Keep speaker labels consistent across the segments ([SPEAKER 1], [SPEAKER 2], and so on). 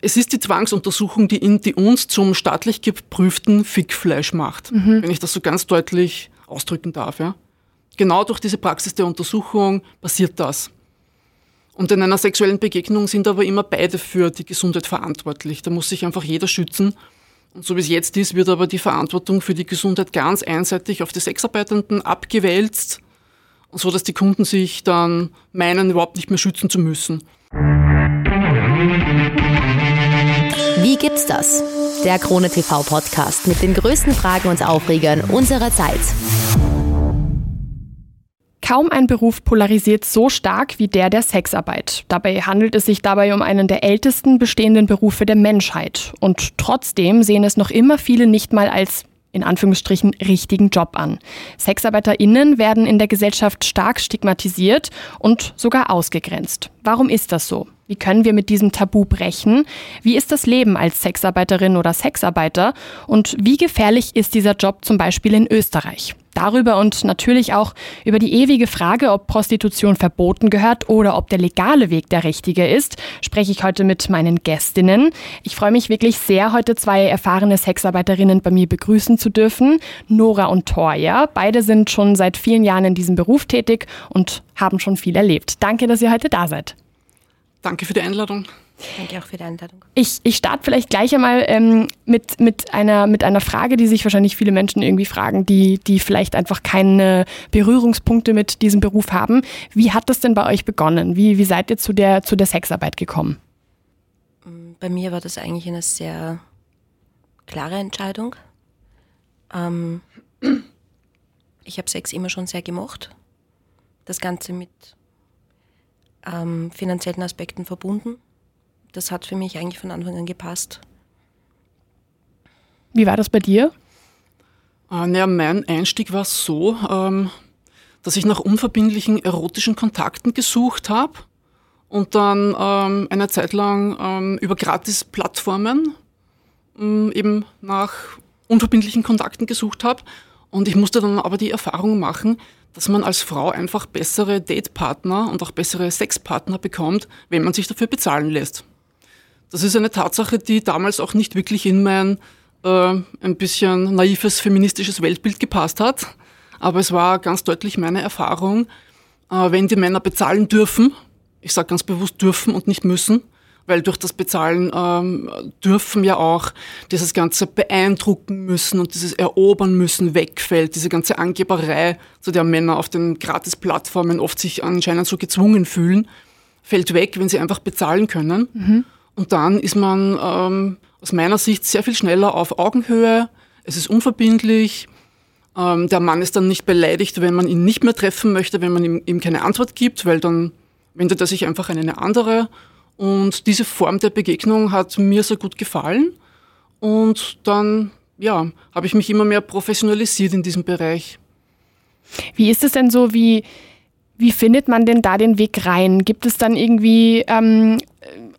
[SPEAKER 1] Es ist die Zwangsuntersuchung, die, in, die uns zum staatlich geprüften Fickfleisch macht, mhm. wenn ich das so ganz deutlich ausdrücken darf. Ja? Genau durch diese Praxis der Untersuchung passiert das. Und in einer sexuellen Begegnung sind aber immer beide für die Gesundheit verantwortlich. Da muss sich einfach jeder schützen. Und so wie es jetzt ist, wird aber die Verantwortung für die Gesundheit ganz einseitig auf die Sexarbeitenden abgewälzt, so dass die Kunden sich dann meinen, überhaupt nicht mehr schützen zu müssen.
[SPEAKER 2] Wie gibt's das? Der Krone TV Podcast mit den größten Fragen und Aufregern unserer Zeit.
[SPEAKER 3] Kaum ein Beruf polarisiert so stark wie der der Sexarbeit. Dabei handelt es sich dabei um einen der ältesten bestehenden Berufe der Menschheit. Und trotzdem sehen es noch immer viele nicht mal als in Anführungsstrichen richtigen Job an. SexarbeiterInnen werden in der Gesellschaft stark stigmatisiert und sogar ausgegrenzt. Warum ist das so? Wie können wir mit diesem Tabu brechen? Wie ist das Leben als Sexarbeiterin oder Sexarbeiter? Und wie gefährlich ist dieser Job zum Beispiel in Österreich? Darüber und natürlich auch über die ewige Frage, ob Prostitution verboten gehört oder ob der legale Weg der richtige ist, spreche ich heute mit meinen Gästinnen. Ich freue mich wirklich sehr, heute zwei erfahrene Sexarbeiterinnen bei mir begrüßen zu dürfen. Nora und Torja. Beide sind schon seit vielen Jahren in diesem Beruf tätig und haben schon viel erlebt. Danke, dass ihr heute da seid.
[SPEAKER 1] Danke für die Einladung.
[SPEAKER 4] Danke auch für die Einladung.
[SPEAKER 3] Ich, ich starte vielleicht gleich einmal ähm, mit, mit, einer, mit einer Frage, die sich wahrscheinlich viele Menschen irgendwie fragen, die, die vielleicht einfach keine Berührungspunkte mit diesem Beruf haben. Wie hat das denn bei euch begonnen? Wie, wie seid ihr zu der, zu der Sexarbeit gekommen?
[SPEAKER 4] Bei mir war das eigentlich eine sehr klare Entscheidung. Ähm, ich habe Sex immer schon sehr gemocht. Das Ganze mit ähm, finanziellen Aspekten verbunden das hat für mich eigentlich von Anfang an gepasst.
[SPEAKER 3] Wie war das bei dir?
[SPEAKER 1] Äh, naja, mein Einstieg war so, ähm, dass ich nach unverbindlichen erotischen Kontakten gesucht habe und dann ähm, eine Zeit lang ähm, über Gratis-Plattformen ähm, eben nach unverbindlichen Kontakten gesucht habe. Und ich musste dann aber die Erfahrung machen, dass man als Frau einfach bessere Datepartner und auch bessere Sexpartner bekommt, wenn man sich dafür bezahlen lässt. Das ist eine Tatsache, die damals auch nicht wirklich in mein äh, ein bisschen naives feministisches Weltbild gepasst hat. Aber es war ganz deutlich meine Erfahrung, äh, wenn die Männer bezahlen dürfen, ich sage ganz bewusst dürfen und nicht müssen, weil durch das Bezahlen ähm, dürfen ja auch dieses ganze beeindrucken müssen und dieses erobern müssen wegfällt, diese ganze Angeberei, zu der Männer auf den Gratis-Plattformen oft sich anscheinend so gezwungen fühlen, fällt weg, wenn sie einfach bezahlen können. Mhm. Und dann ist man ähm, aus meiner Sicht sehr viel schneller auf Augenhöhe. Es ist unverbindlich. Ähm, der Mann ist dann nicht beleidigt, wenn man ihn nicht mehr treffen möchte, wenn man ihm, ihm keine Antwort gibt, weil dann wendet er sich einfach an eine andere. Und diese Form der Begegnung hat mir sehr gut gefallen. Und dann, ja, habe ich mich immer mehr professionalisiert in diesem Bereich.
[SPEAKER 3] Wie ist es denn so, wie, wie findet man denn da den Weg rein? Gibt es dann irgendwie ähm,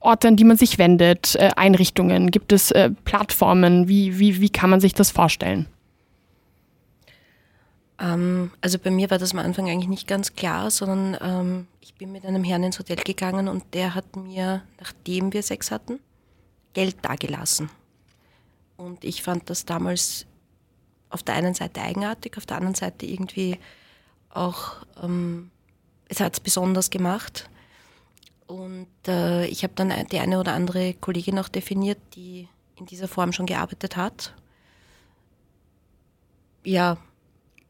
[SPEAKER 3] Orte, an die man sich wendet, äh, Einrichtungen? Gibt es äh, Plattformen? Wie, wie, wie kann man sich das vorstellen?
[SPEAKER 4] Ähm, also bei mir war das am Anfang eigentlich nicht ganz klar, sondern ähm, ich bin mit einem Herrn ins Hotel gegangen und der hat mir, nachdem wir Sex hatten, Geld dagelassen. Und ich fand das damals auf der einen Seite eigenartig, auf der anderen Seite irgendwie auch, ähm, es hat es besonders gemacht und äh, ich habe dann die eine oder andere Kollegin auch definiert, die in dieser Form schon gearbeitet hat. Ja,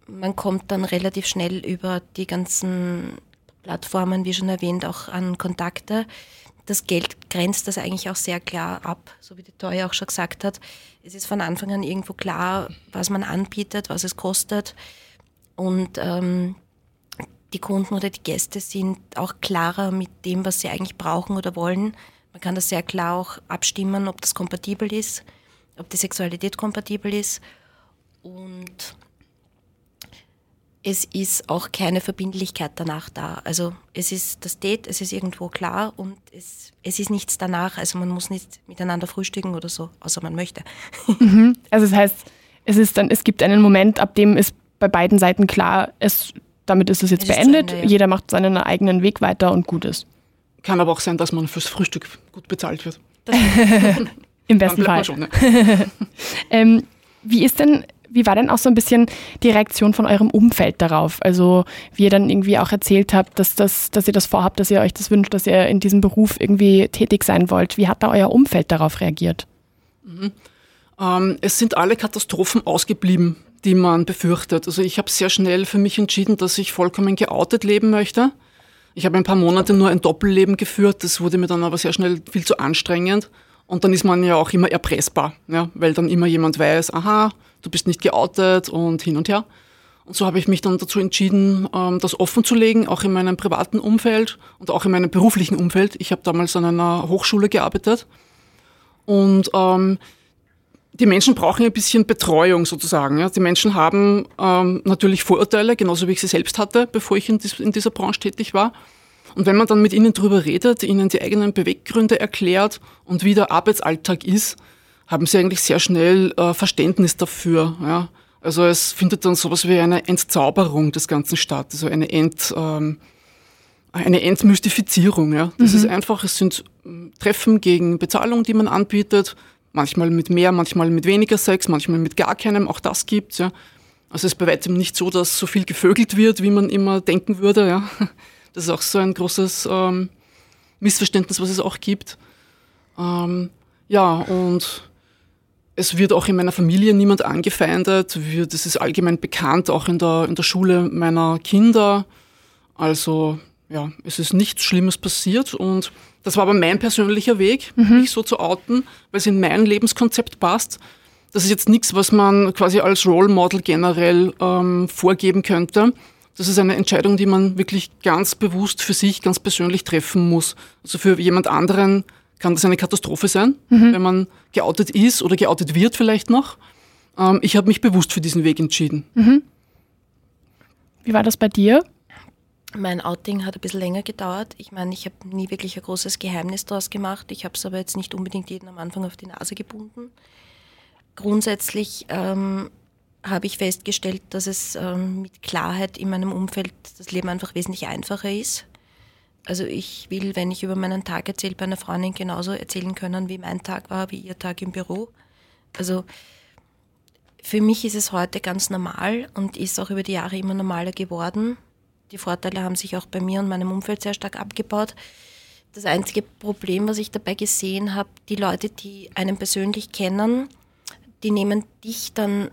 [SPEAKER 4] man kommt dann relativ schnell über die ganzen Plattformen, wie schon erwähnt, auch an Kontakte. Das Geld grenzt das eigentlich auch sehr klar ab, so wie die Toya auch schon gesagt hat. Es ist von Anfang an irgendwo klar, was man anbietet, was es kostet. Und ähm, die Kunden oder die Gäste sind auch klarer mit dem, was sie eigentlich brauchen oder wollen. Man kann das sehr klar auch abstimmen, ob das kompatibel ist, ob die Sexualität kompatibel ist. Und es ist auch keine Verbindlichkeit danach da. Also es ist das Date, es ist irgendwo klar und es, es ist nichts danach. Also man muss nicht miteinander frühstücken oder so, außer man möchte.
[SPEAKER 3] Mhm. Also das heißt, es ist dann, es gibt einen Moment, ab dem ist bei beiden Seiten klar, es damit ist es jetzt es beendet. Ende, ja. Jeder macht seinen eigenen Weg weiter und gut ist.
[SPEAKER 1] Kann aber auch sein, dass man fürs Frühstück gut bezahlt wird.
[SPEAKER 3] Im besten Fall. Schon, ne? ähm, wie ist denn wie war denn auch so ein bisschen die Reaktion von eurem Umfeld darauf? Also wie ihr dann irgendwie auch erzählt habt, dass, das, dass ihr das vorhabt, dass ihr euch das wünscht, dass ihr in diesem Beruf irgendwie tätig sein wollt. Wie hat da euer Umfeld darauf reagiert?
[SPEAKER 1] Mhm. Ähm, es sind alle Katastrophen ausgeblieben, die man befürchtet. Also ich habe sehr schnell für mich entschieden, dass ich vollkommen geoutet leben möchte. Ich habe ein paar Monate nur ein Doppelleben geführt, das wurde mir dann aber sehr schnell viel zu anstrengend. Und dann ist man ja auch immer erpressbar, ja, weil dann immer jemand weiß, aha, du bist nicht geoutet und hin und her. Und so habe ich mich dann dazu entschieden, ähm, das offen zu legen, auch in meinem privaten Umfeld und auch in meinem beruflichen Umfeld. Ich habe damals an einer Hochschule gearbeitet und ähm, die Menschen brauchen ein bisschen Betreuung sozusagen. Ja. Die Menschen haben ähm, natürlich Vorurteile, genauso wie ich sie selbst hatte, bevor ich in, dies, in dieser Branche tätig war. Und wenn man dann mit ihnen drüber redet, ihnen die eigenen Beweggründe erklärt und wie der Arbeitsalltag ist, haben sie eigentlich sehr schnell äh, Verständnis dafür. Ja. Also es findet dann sowas wie eine Entzauberung des Ganzen statt, also eine Ent, ähm, eine Entmystifizierung. Ja. Das mhm. ist einfach, es sind Treffen gegen Bezahlung, die man anbietet, manchmal mit mehr, manchmal mit weniger Sex, manchmal mit gar keinem, auch das gibt's. Ja. Also es ist bei weitem nicht so, dass so viel gevögelt wird, wie man immer denken würde. Ja. Das ist auch so ein großes ähm, Missverständnis, was es auch gibt. Ähm, ja, und es wird auch in meiner Familie niemand angefeindet. Das ist allgemein bekannt, auch in der, in der Schule meiner Kinder. Also ja, es ist nichts Schlimmes passiert und das war aber mein persönlicher Weg, mhm. mich so zu outen, weil es in mein Lebenskonzept passt. Das ist jetzt nichts, was man quasi als Role Model generell ähm, vorgeben könnte. Das ist eine Entscheidung, die man wirklich ganz bewusst für sich, ganz persönlich treffen muss. Also für jemand anderen kann das eine Katastrophe sein, mhm. wenn man geoutet ist oder geoutet wird vielleicht noch. Ähm, ich habe mich bewusst für diesen Weg entschieden. Mhm.
[SPEAKER 3] Wie war das bei dir?
[SPEAKER 4] Mein Outing hat ein bisschen länger gedauert. Ich meine, ich habe nie wirklich ein großes Geheimnis daraus gemacht. Ich habe es aber jetzt nicht unbedingt jeden am Anfang auf die Nase gebunden. Grundsätzlich ähm, habe ich festgestellt, dass es ähm, mit Klarheit in meinem Umfeld das Leben einfach wesentlich einfacher ist. Also ich will, wenn ich über meinen Tag erzähle, bei einer Freundin genauso erzählen können, wie mein Tag war, wie ihr Tag im Büro. Also für mich ist es heute ganz normal und ist auch über die Jahre immer normaler geworden. Die Vorteile haben sich auch bei mir und meinem Umfeld sehr stark abgebaut. Das einzige Problem, was ich dabei gesehen habe, die Leute, die einen persönlich kennen, die nehmen dich dann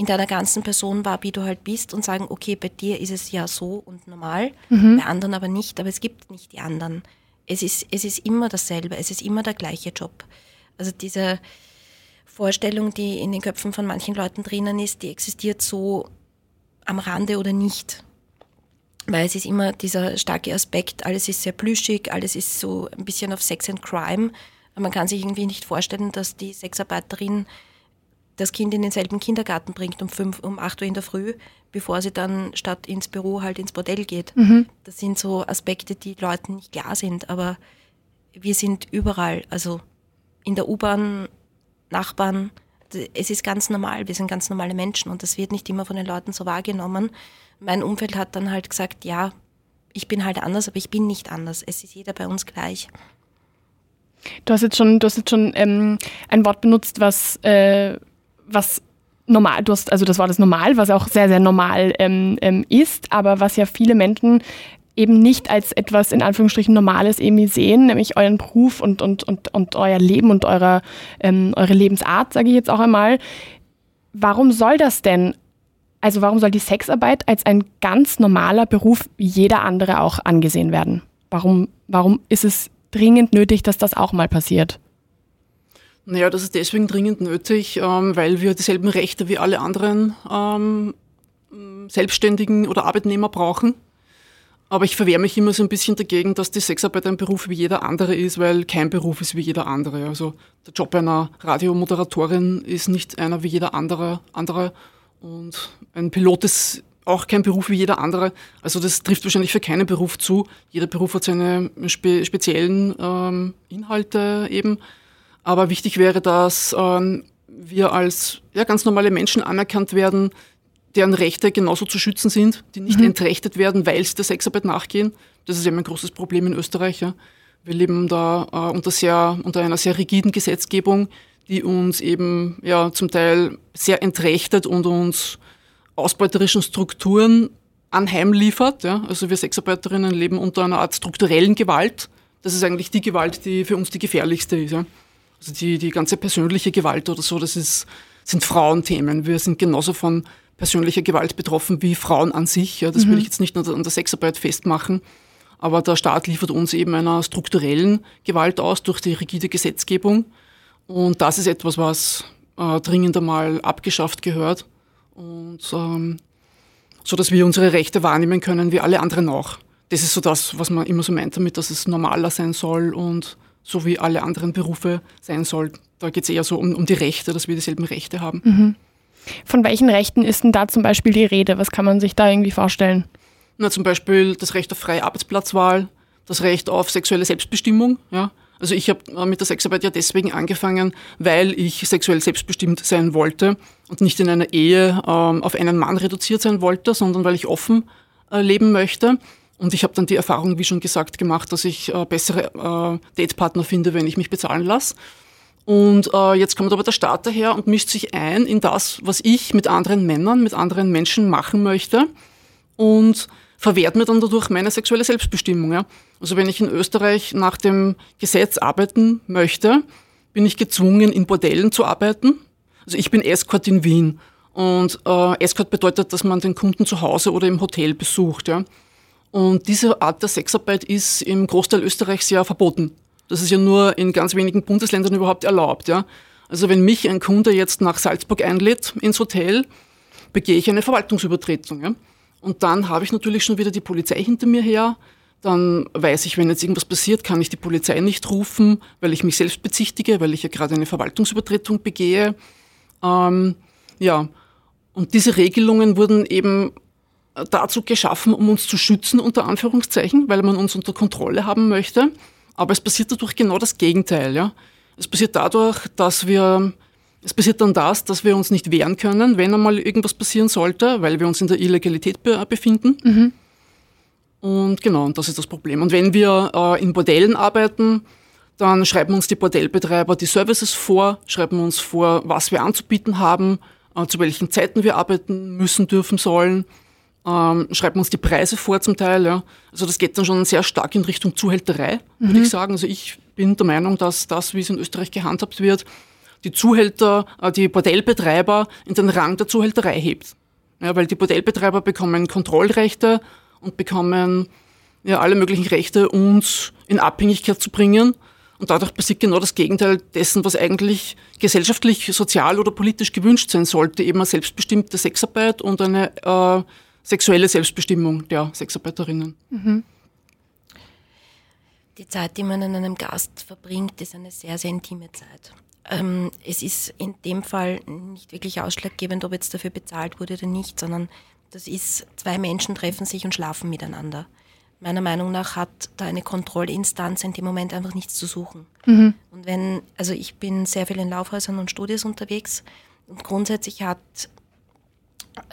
[SPEAKER 4] in deiner ganzen Person wahr, wie du halt bist und sagen, okay, bei dir ist es ja so und normal, mhm. bei anderen aber nicht, aber es gibt nicht die anderen. Es ist, es ist immer dasselbe, es ist immer der gleiche Job. Also diese Vorstellung, die in den Köpfen von manchen Leuten drinnen ist, die existiert so am Rande oder nicht. Weil es ist immer dieser starke Aspekt, alles ist sehr plüschig, alles ist so ein bisschen auf Sex and Crime. Man kann sich irgendwie nicht vorstellen, dass die Sexarbeiterin das Kind in denselben Kindergarten bringt um, fünf, um 8 Uhr in der Früh, bevor sie dann statt ins Büro halt ins Bordell geht. Mhm. Das sind so Aspekte, die Leuten nicht klar sind, aber wir sind überall, also in der U-Bahn, Nachbarn, es ist ganz normal, wir sind ganz normale Menschen und das wird nicht immer von den Leuten so wahrgenommen. Mein Umfeld hat dann halt gesagt, ja, ich bin halt anders, aber ich bin nicht anders. Es ist jeder bei uns gleich.
[SPEAKER 3] Du hast jetzt schon, du hast jetzt schon ähm, ein Wort benutzt, was äh, was normal, du hast, also das war das normal, was auch sehr, sehr normal ähm, ähm, ist, aber was ja viele Menschen eben nicht als etwas in Anführungsstrichen Normales irgendwie sehen, nämlich euren Beruf und, und, und, und euer Leben und eure, ähm, eure Lebensart, sage ich jetzt auch einmal. Warum soll das denn, also warum soll die Sexarbeit als ein ganz normaler Beruf wie jeder andere auch angesehen werden? Warum, warum ist es dringend nötig, dass das auch mal passiert?
[SPEAKER 1] Naja, das ist deswegen dringend nötig, ähm, weil wir dieselben Rechte wie alle anderen ähm, Selbstständigen oder Arbeitnehmer brauchen. Aber ich verwehre mich immer so ein bisschen dagegen, dass die Sexarbeit ein Beruf wie jeder andere ist, weil kein Beruf ist wie jeder andere. Also der Job einer Radiomoderatorin ist nicht einer wie jeder andere, andere. Und ein Pilot ist auch kein Beruf wie jeder andere. Also das trifft wahrscheinlich für keinen Beruf zu. Jeder Beruf hat seine spe speziellen ähm, Inhalte eben. Aber wichtig wäre, dass ähm, wir als ja, ganz normale Menschen anerkannt werden, deren Rechte genauso zu schützen sind, die nicht mhm. entrechtet werden, weil sie der Sexarbeit nachgehen. Das ist eben ein großes Problem in Österreich. Ja. Wir leben da äh, unter, sehr, unter einer sehr rigiden Gesetzgebung, die uns eben ja zum Teil sehr entrechtet und uns ausbeuterischen Strukturen anheimliefert. Ja. Also wir Sexarbeiterinnen leben unter einer Art strukturellen Gewalt. Das ist eigentlich die Gewalt, die für uns die gefährlichste ist. Ja. Also die, die ganze persönliche Gewalt oder so, das ist, sind Frauenthemen. Wir sind genauso von persönlicher Gewalt betroffen wie Frauen an sich. Ja. Das mhm. will ich jetzt nicht an der Sexarbeit festmachen. Aber der Staat liefert uns eben einer strukturellen Gewalt aus durch die rigide Gesetzgebung. Und das ist etwas, was äh, dringend einmal abgeschafft gehört. Und ähm, so dass wir unsere Rechte wahrnehmen können wie alle anderen auch. Das ist so das, was man immer so meint damit, dass es normaler sein soll und so wie alle anderen Berufe sein soll. Da geht es eher so um, um, die Rechte, dass wir dieselben Rechte haben.
[SPEAKER 3] Mhm. Von welchen Rechten ist denn da zum Beispiel die Rede? Was kann man sich da irgendwie vorstellen?
[SPEAKER 1] Na, zum Beispiel das Recht auf freie Arbeitsplatzwahl, das Recht auf sexuelle Selbstbestimmung. Ja? Also ich habe äh, mit der Sexarbeit ja deswegen angefangen, weil ich sexuell selbstbestimmt sein wollte und nicht in einer Ehe ähm, auf einen Mann reduziert sein wollte, sondern weil ich offen äh, leben möchte. Und ich habe dann die Erfahrung, wie schon gesagt, gemacht, dass ich äh, bessere äh, Datepartner finde, wenn ich mich bezahlen lasse. Und äh, jetzt kommt aber der Staat daher und mischt sich ein in das, was ich mit anderen Männern, mit anderen Menschen machen möchte. Und verwehrt mir dann dadurch meine sexuelle Selbstbestimmung. Ja? Also wenn ich in Österreich nach dem Gesetz arbeiten möchte, bin ich gezwungen, in Bordellen zu arbeiten. Also ich bin Escort in Wien. Und äh, Escort bedeutet, dass man den Kunden zu Hause oder im Hotel besucht. Ja? Und diese Art der Sexarbeit ist im Großteil Österreichs ja verboten. Das ist ja nur in ganz wenigen Bundesländern überhaupt erlaubt. Ja? Also wenn mich ein Kunde jetzt nach Salzburg einlädt ins Hotel, begehe ich eine Verwaltungsübertretung. Ja? Und dann habe ich natürlich schon wieder die Polizei hinter mir her. Dann weiß ich, wenn jetzt irgendwas passiert, kann ich die Polizei nicht rufen, weil ich mich selbst bezichtige, weil ich ja gerade eine Verwaltungsübertretung begehe. Ähm, ja, und diese Regelungen wurden eben dazu geschaffen, um uns zu schützen, unter Anführungszeichen, weil man uns unter Kontrolle haben möchte. Aber es passiert dadurch genau das Gegenteil. Ja? Es passiert dadurch, dass wir es passiert dann das, dass wir uns nicht wehren können, wenn einmal irgendwas passieren sollte, weil wir uns in der Illegalität be befinden. Mhm. Und genau, und das ist das Problem. Und wenn wir äh, in Bordellen arbeiten, dann schreiben uns die Bordellbetreiber die Services vor, schreiben uns vor, was wir anzubieten haben, äh, zu welchen Zeiten wir arbeiten müssen, dürfen, sollen, ähm, schreiben uns die Preise vor zum Teil. Ja. Also das geht dann schon sehr stark in Richtung Zuhälterei, mhm. würde ich sagen. Also ich bin der Meinung, dass das, wie es in Österreich gehandhabt wird, die Zuhälter, äh, die Bordellbetreiber in den Rang der Zuhälterei hebt. Ja, weil die Bordellbetreiber bekommen Kontrollrechte und bekommen ja, alle möglichen Rechte, uns in Abhängigkeit zu bringen. Und dadurch passiert genau das Gegenteil dessen, was eigentlich gesellschaftlich, sozial oder politisch gewünscht sein sollte, eben eine selbstbestimmte Sexarbeit und eine äh, sexuelle Selbstbestimmung der Sexarbeiterinnen. Mhm.
[SPEAKER 4] Die Zeit, die man an einem Gast verbringt, ist eine sehr, sehr intime Zeit. Ähm, es ist in dem Fall nicht wirklich ausschlaggebend, ob jetzt dafür bezahlt wurde oder nicht, sondern das ist, zwei Menschen treffen sich und schlafen miteinander. Meiner Meinung nach hat da eine Kontrollinstanz in dem Moment einfach nichts zu suchen. Mhm. Und wenn, also ich bin sehr viel in Laufhäusern und Studios unterwegs und grundsätzlich hat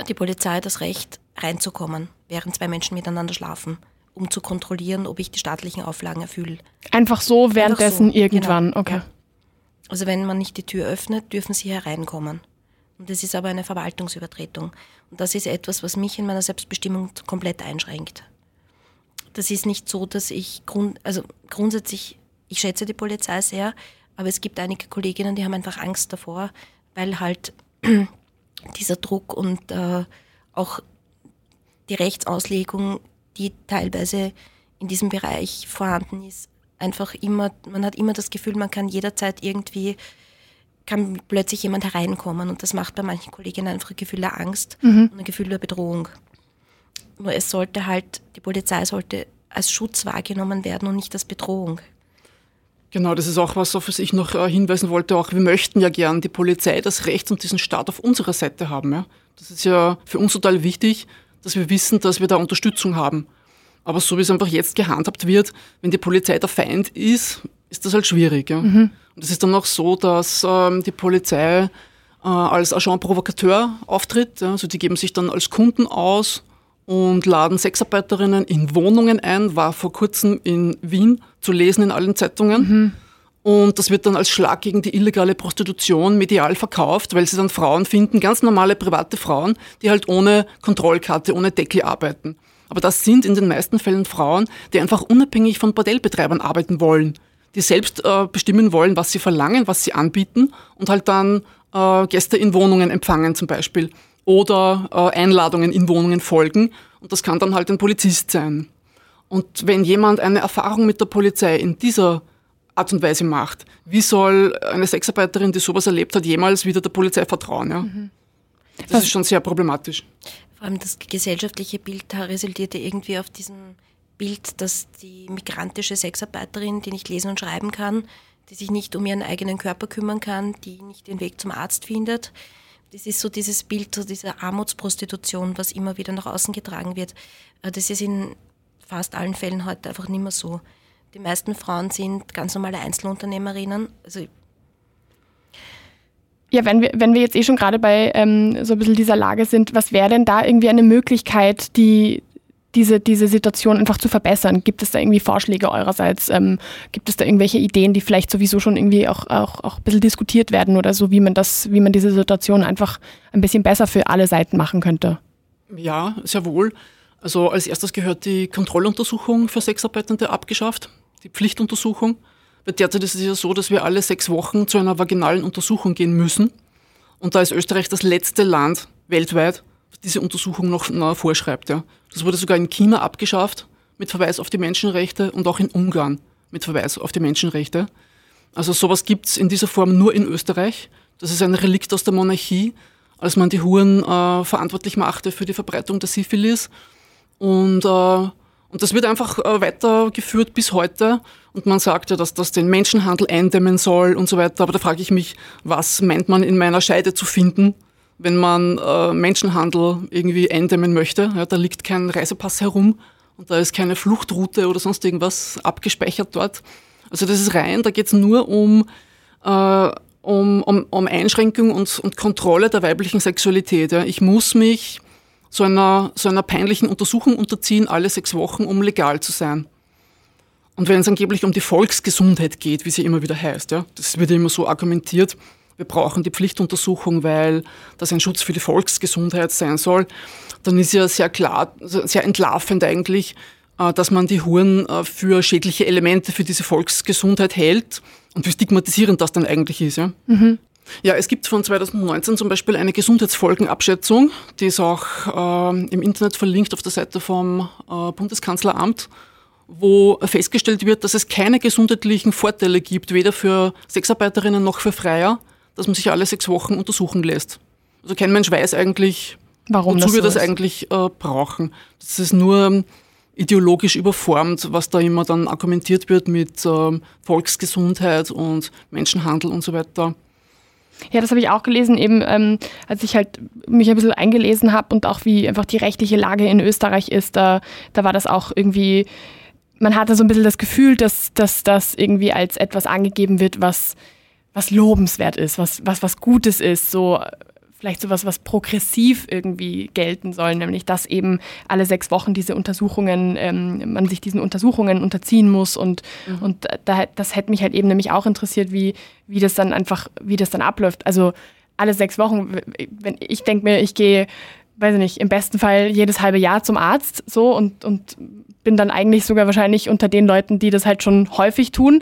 [SPEAKER 4] die Polizei das Recht, reinzukommen, während zwei Menschen miteinander schlafen, um zu kontrollieren, ob ich die staatlichen Auflagen erfülle.
[SPEAKER 3] Einfach so währenddessen Einfach so, irgendwann, genau. okay. Ja.
[SPEAKER 4] Also wenn man nicht die Tür öffnet, dürfen sie hereinkommen. Und das ist aber eine Verwaltungsübertretung. Und das ist etwas, was mich in meiner Selbstbestimmung komplett einschränkt. Das ist nicht so, dass ich grund, also grundsätzlich, ich schätze die Polizei sehr, aber es gibt einige Kolleginnen, die haben einfach Angst davor, weil halt dieser Druck und äh, auch die Rechtsauslegung, die teilweise in diesem Bereich vorhanden ist, einfach immer, man hat immer das Gefühl, man kann jederzeit irgendwie, kann plötzlich jemand hereinkommen und das macht bei manchen Kolleginnen einfach ein Gefühl der Angst mhm. und ein Gefühl der Bedrohung. Nur es sollte halt, die Polizei sollte als Schutz wahrgenommen werden und nicht als Bedrohung.
[SPEAKER 1] Genau, das ist auch was, auf was ich noch äh, hinweisen wollte. Auch wir möchten ja gern die Polizei das Recht und diesen Staat auf unserer Seite haben. Ja? Das ist ja für uns total wichtig, dass wir wissen, dass wir da Unterstützung haben. Aber so wie es einfach jetzt gehandhabt wird, wenn die Polizei der Feind ist, ist das halt schwierig. Ja? Mhm. Und es ist dann auch so, dass ähm, die Polizei äh, als Agent Provokateur auftritt. Ja? Also die geben sich dann als Kunden aus und laden Sexarbeiterinnen in Wohnungen ein, war vor kurzem in Wien zu lesen in allen Zeitungen. Mhm. Und das wird dann als Schlag gegen die illegale Prostitution medial verkauft, weil sie dann Frauen finden, ganz normale private Frauen, die halt ohne Kontrollkarte, ohne Deckel arbeiten. Aber das sind in den meisten Fällen Frauen, die einfach unabhängig von Bordellbetreibern arbeiten wollen, die selbst äh, bestimmen wollen, was sie verlangen, was sie anbieten und halt dann äh, Gäste in Wohnungen empfangen zum Beispiel oder äh, Einladungen in Wohnungen folgen. Und das kann dann halt ein Polizist sein. Und wenn jemand eine Erfahrung mit der Polizei in dieser Art und Weise macht. Wie soll eine Sexarbeiterin, die sowas erlebt hat, jemals wieder der Polizei vertrauen? Ja? Mhm. Das Was? ist schon sehr problematisch.
[SPEAKER 4] Vor allem das gesellschaftliche Bild resultierte irgendwie auf diesem Bild, dass die migrantische Sexarbeiterin, die nicht lesen und schreiben kann, die sich nicht um ihren eigenen Körper kümmern kann, die nicht den Weg zum Arzt findet. Das ist so dieses Bild so dieser Armutsprostitution, was immer wieder nach außen getragen wird. Äh, das ist in fast allen Fällen heute einfach nicht mehr so. Die meisten Frauen sind ganz normale Einzelunternehmerinnen. Also
[SPEAKER 3] ja, wenn wir, wenn wir jetzt eh schon gerade bei ähm, so ein bisschen dieser Lage sind, was wäre denn da irgendwie eine Möglichkeit, die, diese, diese Situation einfach zu verbessern? Gibt es da irgendwie Vorschläge eurerseits? Ähm, gibt es da irgendwelche Ideen, die vielleicht sowieso schon irgendwie auch, auch, auch ein bisschen diskutiert werden oder so, wie man das, wie man diese Situation einfach ein bisschen besser für alle Seiten machen könnte?
[SPEAKER 1] Ja, sehr wohl. Also als erstes gehört die Kontrolluntersuchung für Sexarbeitende abgeschafft die Pflichtuntersuchung. Weil derzeit ist es ja so, dass wir alle sechs Wochen zu einer vaginalen Untersuchung gehen müssen. Und da ist Österreich das letzte Land weltweit, das diese Untersuchung noch, vorschreibt. Ja. Das wurde sogar in China abgeschafft mit Verweis auf die Menschenrechte und auch in Ungarn mit Verweis auf die Menschenrechte. Also sowas gibt's in dieser Form nur in Österreich. Das ist ein Relikt aus der Monarchie, als man die Huren äh, verantwortlich machte für die Verbreitung der Syphilis. Und äh, und das wird einfach äh, weitergeführt bis heute. Und man sagt ja, dass das den Menschenhandel eindämmen soll und so weiter. Aber da frage ich mich, was meint man in meiner Scheide zu finden, wenn man äh, Menschenhandel irgendwie eindämmen möchte? Ja, da liegt kein Reisepass herum und da ist keine Fluchtroute oder sonst irgendwas abgespeichert dort. Also das ist rein, da geht es nur um, äh, um, um, um Einschränkung und, und Kontrolle der weiblichen Sexualität. Ja. Ich muss mich so einer, so einer peinlichen Untersuchung unterziehen, alle sechs Wochen, um legal zu sein. Und wenn es angeblich um die Volksgesundheit geht, wie sie immer wieder heißt, ja, das wird immer so argumentiert, wir brauchen die Pflichtuntersuchung, weil das ein Schutz für die Volksgesundheit sein soll, dann ist ja sehr klar, sehr entlarvend eigentlich, äh, dass man die Huren äh, für schädliche Elemente für diese Volksgesundheit hält und wie stigmatisierend das dann eigentlich ist. Ja? Mhm. Ja, es gibt von 2019 zum Beispiel eine Gesundheitsfolgenabschätzung, die ist auch äh, im Internet verlinkt auf der Seite vom äh, Bundeskanzleramt, wo festgestellt wird, dass es keine gesundheitlichen Vorteile gibt, weder für Sexarbeiterinnen noch für Freier, dass man sich alle sechs Wochen untersuchen lässt. Also kein Mensch weiß eigentlich, Warum wozu das wir so das ist. eigentlich äh, brauchen. Das ist nur ideologisch überformt, was da immer dann argumentiert wird mit äh, Volksgesundheit und Menschenhandel und so weiter.
[SPEAKER 3] Ja, das habe ich auch gelesen, eben ähm, als ich halt mich ein bisschen eingelesen habe und auch wie einfach die rechtliche Lage in Österreich ist, da, da war das auch irgendwie, man hatte so ein bisschen das Gefühl, dass, dass das irgendwie als etwas angegeben wird, was, was lobenswert ist, was, was, was Gutes ist, so vielleicht sowas, was progressiv irgendwie gelten soll, nämlich dass eben alle sechs Wochen diese Untersuchungen, ähm, man sich diesen Untersuchungen unterziehen muss und, mhm. und da, das hätte mich halt eben nämlich auch interessiert, wie, wie das dann einfach, wie das dann abläuft. Also alle sechs Wochen, wenn ich denke mir, ich gehe, weiß ich nicht, im besten Fall jedes halbe Jahr zum Arzt so und, und bin dann eigentlich sogar wahrscheinlich unter den Leuten, die das halt schon häufig tun.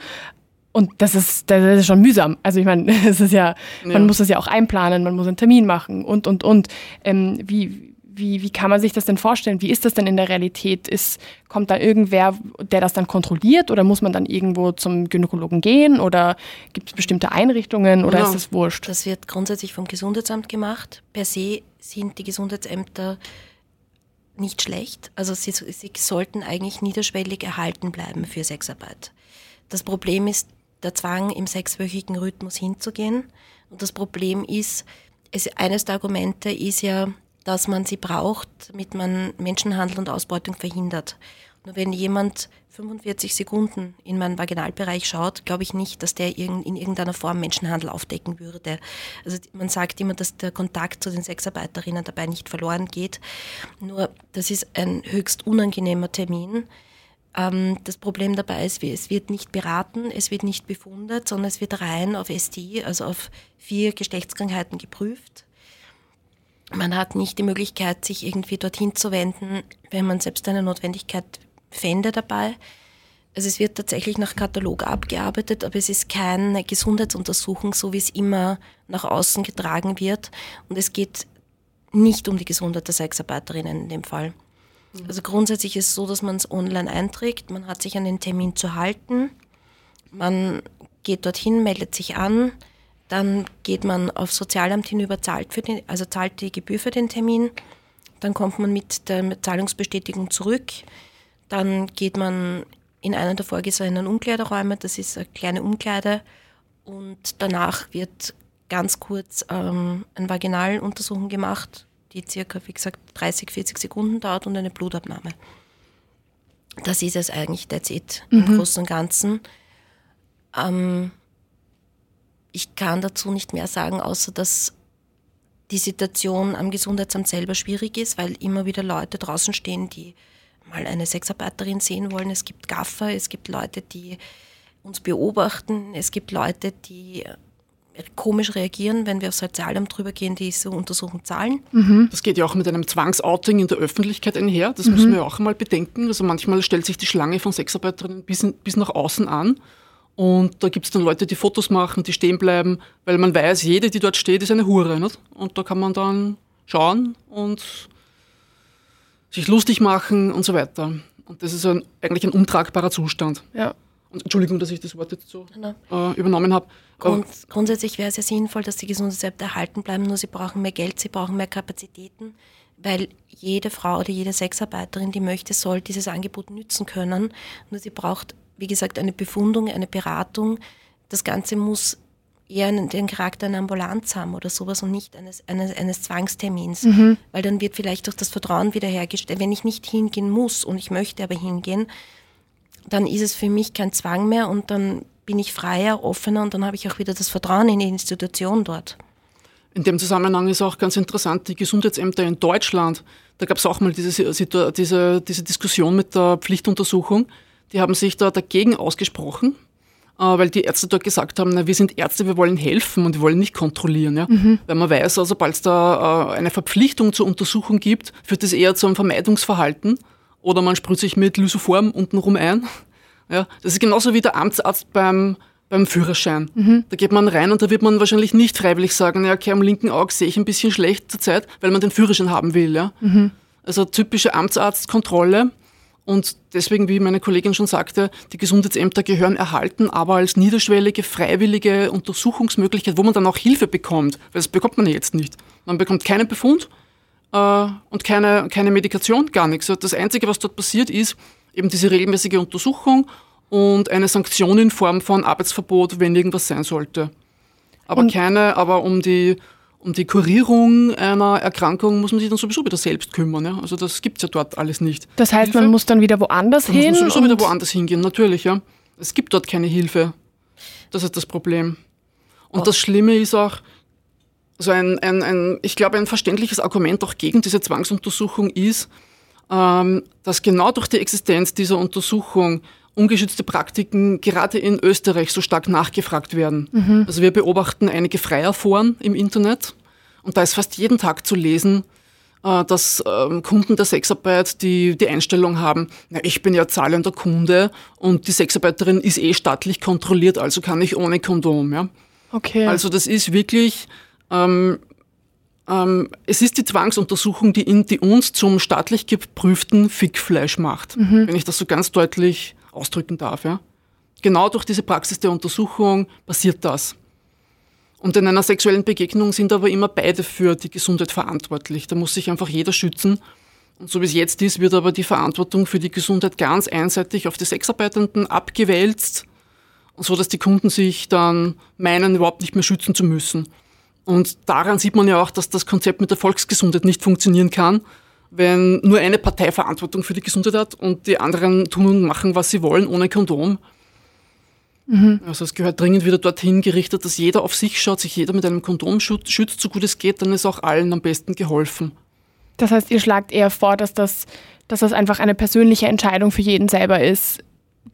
[SPEAKER 3] Und das ist, das ist schon mühsam. Also ich meine, es ist ja, ja, man muss das ja auch einplanen, man muss einen Termin machen und, und, und. Ähm, wie, wie, wie kann man sich das denn vorstellen? Wie ist das denn in der Realität? Ist, kommt da irgendwer, der das dann kontrolliert oder muss man dann irgendwo zum Gynäkologen gehen oder gibt es bestimmte Einrichtungen oder ja. ist das wurscht?
[SPEAKER 4] Das wird grundsätzlich vom Gesundheitsamt gemacht. Per se sind die Gesundheitsämter nicht schlecht. Also sie, sie sollten eigentlich niederschwellig erhalten bleiben für Sexarbeit. Das Problem ist, der Zwang, im sechswöchigen Rhythmus hinzugehen. Und das Problem ist, es, eines der Argumente ist ja, dass man sie braucht, damit man Menschenhandel und Ausbeutung verhindert. Nur wenn jemand 45 Sekunden in meinen Vaginalbereich schaut, glaube ich nicht, dass der in irgendeiner Form Menschenhandel aufdecken würde. Also man sagt immer, dass der Kontakt zu den Sexarbeiterinnen dabei nicht verloren geht. Nur das ist ein höchst unangenehmer Termin. Ähm, das Problem dabei ist, es wird nicht beraten, es wird nicht befundet, sondern es wird rein auf STI, also auf vier Geschlechtskrankheiten geprüft. Man hat nicht die Möglichkeit, sich irgendwie dorthin zu wenden, wenn man selbst eine Notwendigkeit fände dabei. Also es wird tatsächlich nach Katalog abgearbeitet, aber es ist keine Gesundheitsuntersuchung, so wie es immer nach außen getragen wird. Und es geht nicht um die Gesundheit der Sexarbeiterinnen in dem Fall. Mhm. Also grundsätzlich ist es so, dass man es online einträgt, man hat sich an den Termin zu halten, man geht dorthin, meldet sich an, dann geht man auf Sozialamt hinüber, zahlt, für den, also zahlt die Gebühr für den Termin, dann kommt man mit der Zahlungsbestätigung zurück, dann geht man in einen der vorgesehenen Umkleideräume, das ist eine kleine Umkleide, und danach wird ganz kurz ähm, eine Vaginaluntersuchung gemacht, die circa, wie gesagt, 30, 40 Sekunden dauert und eine Blutabnahme. Das ist es eigentlich, that's it, mhm. im Großen und Ganzen. Ähm, ich kann dazu nicht mehr sagen, außer dass die Situation am Gesundheitsamt selber schwierig ist, weil immer wieder Leute draußen stehen, die mal eine Sexarbeiterin sehen wollen. Es gibt Gaffer, es gibt Leute, die uns beobachten, es gibt Leute, die komisch reagieren, wenn wir auf Sozialamt drüber gehen, die so Untersuchung zahlen.
[SPEAKER 1] Mhm. Das geht ja auch mit einem Zwangsouting in der Öffentlichkeit einher. Das mhm. müssen wir auch einmal bedenken. Also manchmal stellt sich die Schlange von Sexarbeiterinnen bis, bis nach außen an und da gibt es dann Leute, die Fotos machen, die stehen bleiben, weil man weiß, jede, die dort steht, ist eine Hure. Nicht? Und da kann man dann schauen und sich lustig machen und so weiter. Und das ist ein, eigentlich ein untragbarer Zustand.
[SPEAKER 3] Ja.
[SPEAKER 1] Und Entschuldigung, dass ich das Wort jetzt so äh, übernommen habe.
[SPEAKER 4] Grund, grundsätzlich wäre es ja sinnvoll, dass die Gesundheitsämter erhalten bleiben, nur sie brauchen mehr Geld, sie brauchen mehr Kapazitäten, weil jede Frau oder jede Sexarbeiterin, die möchte, soll dieses Angebot nützen können. Nur sie braucht wie gesagt, eine Befundung, eine Beratung. Das Ganze muss eher den Charakter einer Ambulanz haben oder sowas und nicht eines, eines, eines Zwangstermins, mhm. weil dann wird vielleicht auch das Vertrauen wiederhergestellt. Wenn ich nicht hingehen muss und ich möchte aber hingehen, dann ist es für mich kein Zwang mehr und dann bin ich freier, offener und dann habe ich auch wieder das Vertrauen in die Institution dort.
[SPEAKER 1] In dem Zusammenhang ist auch ganz interessant, die Gesundheitsämter in Deutschland, da gab es auch mal diese, diese, diese Diskussion mit der Pflichtuntersuchung die haben sich da dagegen ausgesprochen, äh, weil die Ärzte dort gesagt haben, na, wir sind Ärzte, wir wollen helfen und wir wollen nicht kontrollieren. Ja? Mhm. Weil man weiß, also, sobald es da äh, eine Verpflichtung zur Untersuchung gibt, führt das eher zu einem Vermeidungsverhalten oder man sprüht sich mit Lysoform untenrum ein. Ja? Das ist genauso wie der Amtsarzt beim, beim Führerschein. Mhm. Da geht man rein und da wird man wahrscheinlich nicht freiwillig sagen, ja, okay, am linken Auge sehe ich ein bisschen schlecht zur Zeit, weil man den Führerschein haben will. Ja? Mhm. Also typische Amtsarztkontrolle. Und deswegen, wie meine Kollegin schon sagte, die Gesundheitsämter gehören erhalten, aber als niederschwellige, freiwillige Untersuchungsmöglichkeit, wo man dann auch Hilfe bekommt. Weil das bekommt man jetzt nicht. Man bekommt keinen Befund äh, und keine, keine Medikation, gar nichts. Das Einzige, was dort passiert, ist eben diese regelmäßige Untersuchung und eine Sanktion in Form von Arbeitsverbot, wenn irgendwas sein sollte. Aber und keine, aber um die um die Kurierung einer Erkrankung muss man sich dann sowieso wieder selbst kümmern. Ja? Also das gibt es ja dort alles nicht.
[SPEAKER 3] Das heißt, Hilfe, man muss dann wieder woanders
[SPEAKER 1] dann
[SPEAKER 3] hin?
[SPEAKER 1] Muss man sowieso wieder woanders hingehen, natürlich. Ja. Es gibt dort keine Hilfe. Das ist das Problem. Und oh. das Schlimme ist auch, also ein, ein, ein, ich glaube, ein verständliches Argument auch gegen diese Zwangsuntersuchung ist, ähm, dass genau durch die Existenz dieser Untersuchung ungeschützte Praktiken gerade in Österreich so stark nachgefragt werden. Mhm. Also wir beobachten einige Freierforen im Internet und da ist fast jeden Tag zu lesen, äh, dass ähm, Kunden der Sexarbeit die, die Einstellung haben, na, ich bin ja zahlender Kunde und die Sexarbeiterin ist eh staatlich kontrolliert, also kann ich ohne Kondom. Ja?
[SPEAKER 3] Okay.
[SPEAKER 1] Also das ist wirklich, ähm, ähm, es ist die Zwangsuntersuchung, die, die uns zum staatlich geprüften Fickfleisch macht, mhm. wenn ich das so ganz deutlich ausdrücken darf. Ja? Genau durch diese Praxis der Untersuchung passiert das. Und in einer sexuellen Begegnung sind aber immer beide für die Gesundheit verantwortlich. Da muss sich einfach jeder schützen. Und so wie es jetzt ist, wird aber die Verantwortung für die Gesundheit ganz einseitig auf die Sexarbeitenden abgewälzt, so dass die Kunden sich dann meinen, überhaupt nicht mehr schützen zu müssen. Und daran sieht man ja auch, dass das Konzept mit der Volksgesundheit nicht funktionieren kann, wenn nur eine Partei Verantwortung für die Gesundheit hat und die anderen tun und machen, was sie wollen, ohne Kondom. Mhm. Also es gehört dringend wieder dorthin gerichtet, dass jeder auf sich schaut, sich jeder mit einem Kondom schützt, so gut es geht, dann ist auch allen am besten geholfen.
[SPEAKER 3] Das heißt, ihr schlagt eher vor, dass das, dass das einfach eine persönliche Entscheidung für jeden selber ist.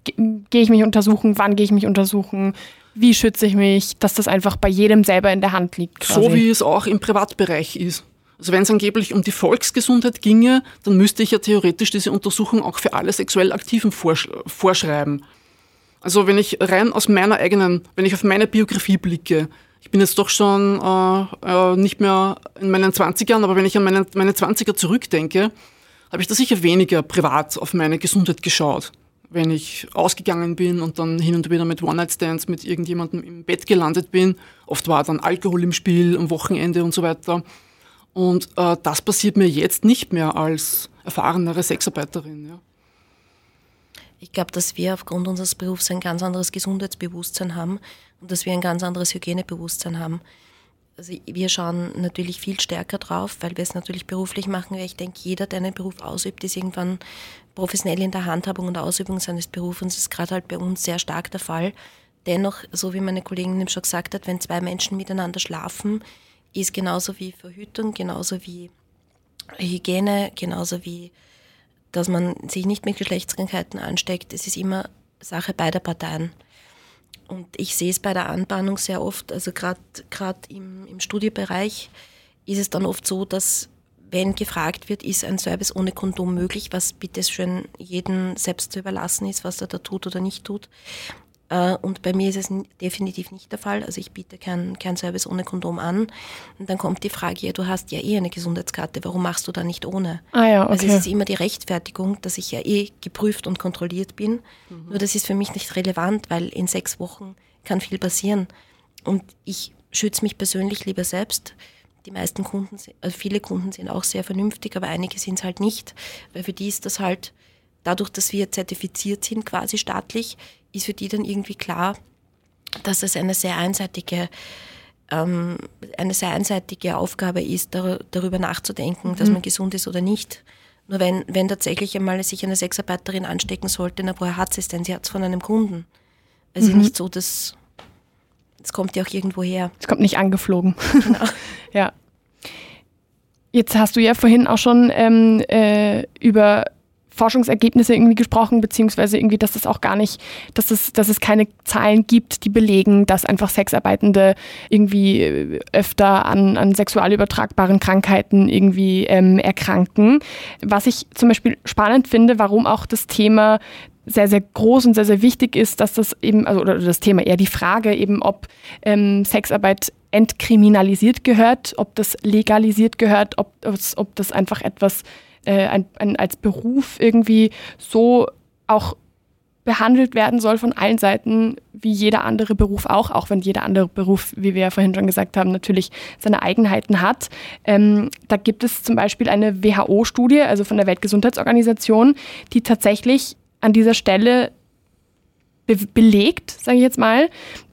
[SPEAKER 3] Gehe ich mich untersuchen, wann gehe ich mich untersuchen, wie schütze ich mich, dass das einfach bei jedem selber in der Hand liegt.
[SPEAKER 1] Quasi. So wie es auch im Privatbereich ist. Also wenn es angeblich um die Volksgesundheit ginge, dann müsste ich ja theoretisch diese Untersuchung auch für alle sexuell Aktiven vorsch vorschreiben. Also wenn ich rein aus meiner eigenen, wenn ich auf meine Biografie blicke, ich bin jetzt doch schon äh, äh, nicht mehr in meinen 20ern, aber wenn ich an meine, meine 20er zurückdenke, habe ich da sicher weniger privat auf meine Gesundheit geschaut wenn ich ausgegangen bin und dann hin und wieder mit One-Night-Stands mit irgendjemandem im Bett gelandet bin. Oft war dann Alkohol im Spiel am Wochenende und so weiter. Und äh, das passiert mir jetzt nicht mehr als erfahrenere Sexarbeiterin. Ja.
[SPEAKER 4] Ich glaube, dass wir aufgrund unseres Berufs ein ganz anderes Gesundheitsbewusstsein haben und dass wir ein ganz anderes Hygienebewusstsein haben. Also wir schauen natürlich viel stärker drauf, weil wir es natürlich beruflich machen. Ich denke, jeder, der einen Beruf ausübt, ist irgendwann professionell in der Handhabung und Ausübung seines Berufs. Das ist gerade halt bei uns sehr stark der Fall. Dennoch, so wie meine Kollegin schon gesagt hat, wenn zwei Menschen miteinander schlafen, ist genauso wie Verhütung, genauso wie Hygiene, genauso wie, dass man sich nicht mit Geschlechtskrankheiten ansteckt. Es ist immer Sache beider Parteien. Und ich sehe es bei der Anbahnung sehr oft, also gerade im, im Studiebereich ist es dann oft so, dass wenn gefragt wird, ist ein Service ohne Kondom möglich, was bitte schön jedem selbst zu überlassen ist, was er da tut oder nicht tut. Äh, und bei mir ist es definitiv nicht der Fall. Also ich biete keinen kein Service ohne Kondom an. Und dann kommt die Frage, ja, du hast ja eh eine Gesundheitskarte, warum machst du da nicht ohne?
[SPEAKER 3] Ah ja, okay.
[SPEAKER 4] Also es ist immer die Rechtfertigung, dass ich ja eh geprüft und kontrolliert bin. Mhm. Nur das ist für mich nicht relevant, weil in sechs Wochen kann viel passieren. Und ich schütze mich persönlich lieber selbst. Die meisten Kunden, also viele Kunden sind auch sehr vernünftig, aber einige sind es halt nicht, weil für die ist das halt dadurch, dass wir zertifiziert sind, quasi staatlich, ist für die dann irgendwie klar, dass es eine sehr einseitige ähm, eine sehr einseitige Aufgabe ist, dar darüber nachzudenken, mhm. dass man gesund ist oder nicht. Nur wenn, wenn tatsächlich einmal sich eine Sexarbeiterin anstecken sollte, na, woher hat sie es denn? Sie hat es von einem Kunden. Also mhm. nicht so, dass es kommt ja auch irgendwo her.
[SPEAKER 3] Es kommt nicht angeflogen. Genau. ja. Jetzt hast du ja vorhin auch schon ähm, äh, über Forschungsergebnisse irgendwie gesprochen, beziehungsweise irgendwie, dass es auch gar nicht, dass es, dass es keine Zahlen gibt, die belegen, dass einfach Sexarbeitende irgendwie äh, öfter an, an sexual übertragbaren Krankheiten irgendwie ähm, erkranken. Was ich zum Beispiel spannend finde, warum auch das Thema sehr, sehr groß und sehr, sehr wichtig ist, dass das eben, also oder das Thema eher die Frage eben, ob ähm, Sexarbeit entkriminalisiert gehört, ob das legalisiert gehört, ob, ob das einfach etwas äh, ein, ein, als Beruf irgendwie so auch behandelt werden soll von allen Seiten, wie jeder andere Beruf auch, auch wenn jeder andere Beruf, wie wir ja vorhin schon gesagt haben, natürlich seine Eigenheiten hat. Ähm, da gibt es zum Beispiel eine WHO-Studie, also von der Weltgesundheitsorganisation, die tatsächlich an dieser Stelle be belegt, sage ich jetzt mal,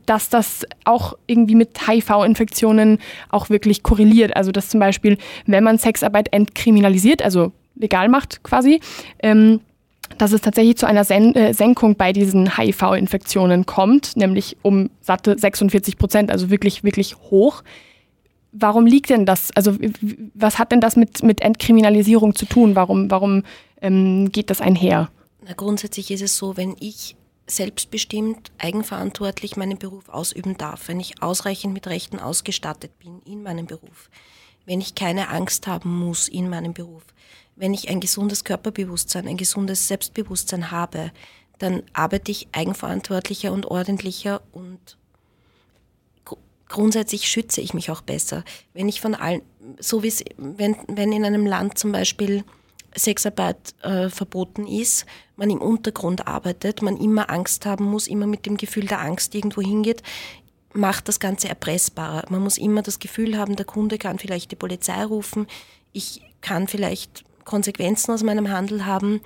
[SPEAKER 3] dass das auch irgendwie mit HIV-Infektionen auch wirklich korreliert. Also dass zum Beispiel, wenn man Sexarbeit entkriminalisiert, also legal macht quasi, ähm, dass es tatsächlich zu einer Sen äh, Senkung bei diesen HIV-Infektionen kommt, nämlich um satte 46 Prozent, also wirklich, wirklich hoch. Warum liegt denn das? Also was hat denn das mit, mit Entkriminalisierung zu tun? Warum, warum ähm, geht das einher?
[SPEAKER 4] Na, grundsätzlich ist es so, wenn ich selbstbestimmt, eigenverantwortlich meinen Beruf ausüben darf, wenn ich ausreichend mit Rechten ausgestattet bin in meinem Beruf, wenn ich keine Angst haben muss in meinem Beruf, wenn ich ein gesundes Körperbewusstsein, ein gesundes Selbstbewusstsein habe, dann arbeite ich eigenverantwortlicher und ordentlicher und grundsätzlich schütze ich mich auch besser. Wenn ich von allen, so wie es, wenn, wenn in einem Land zum Beispiel Sexarbeit äh, verboten ist, man im Untergrund arbeitet, man immer Angst haben muss, immer mit dem Gefühl der Angst irgendwo hingeht, macht das Ganze erpressbarer. Man muss immer das Gefühl haben, der Kunde kann vielleicht die Polizei rufen, ich kann vielleicht Konsequenzen aus meinem Handel haben.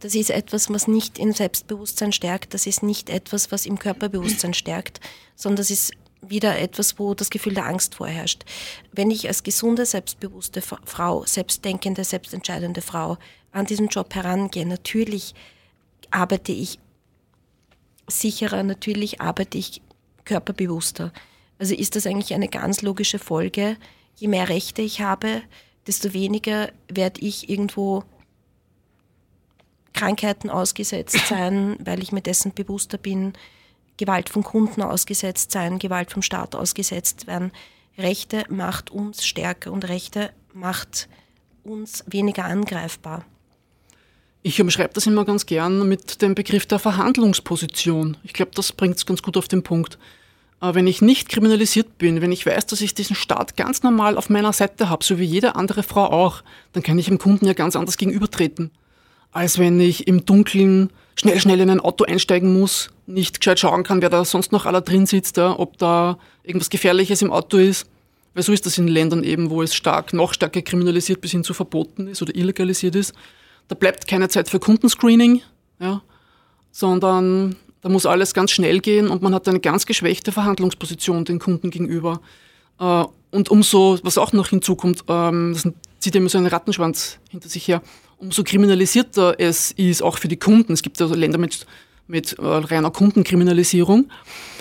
[SPEAKER 4] Das ist etwas, was nicht im Selbstbewusstsein stärkt, das ist nicht etwas, was im Körperbewusstsein stärkt, sondern das ist wieder etwas, wo das Gefühl der Angst vorherrscht. Wenn ich als gesunde, selbstbewusste Frau, selbstdenkende, selbstentscheidende Frau an diesen Job herangehe, natürlich arbeite ich sicherer, natürlich arbeite ich körperbewusster. Also ist das eigentlich eine ganz logische Folge. Je mehr Rechte ich habe, desto weniger werde ich irgendwo Krankheiten ausgesetzt sein, weil ich mir dessen bewusster bin, Gewalt von Kunden ausgesetzt sein, Gewalt vom Staat ausgesetzt werden. Rechte macht uns stärker und Rechte macht uns weniger angreifbar.
[SPEAKER 1] Ich umschreibe das immer ganz gern mit dem Begriff der Verhandlungsposition. Ich glaube, das bringt es ganz gut auf den Punkt. Äh, wenn ich nicht kriminalisiert bin, wenn ich weiß, dass ich diesen Staat ganz normal auf meiner Seite habe, so wie jede andere Frau auch, dann kann ich dem Kunden ja ganz anders gegenübertreten, als wenn ich im Dunkeln schnell, schnell in ein Auto einsteigen muss, nicht gescheit schauen kann, wer da sonst noch aller drin sitzt, ja, ob da irgendwas Gefährliches im Auto ist. Weil so ist das in Ländern eben, wo es stark, noch stärker kriminalisiert bis hin zu verboten ist oder illegalisiert ist. Da bleibt keine Zeit für Kundenscreening, ja, sondern da muss alles ganz schnell gehen und man hat eine ganz geschwächte Verhandlungsposition den Kunden gegenüber. Äh, und umso, was auch noch hinzukommt, ähm, das zieht immer so einen Rattenschwanz hinter sich her, umso kriminalisierter es ist, auch für die Kunden. Es gibt also Länder mit, mit äh, reiner Kundenkriminalisierung.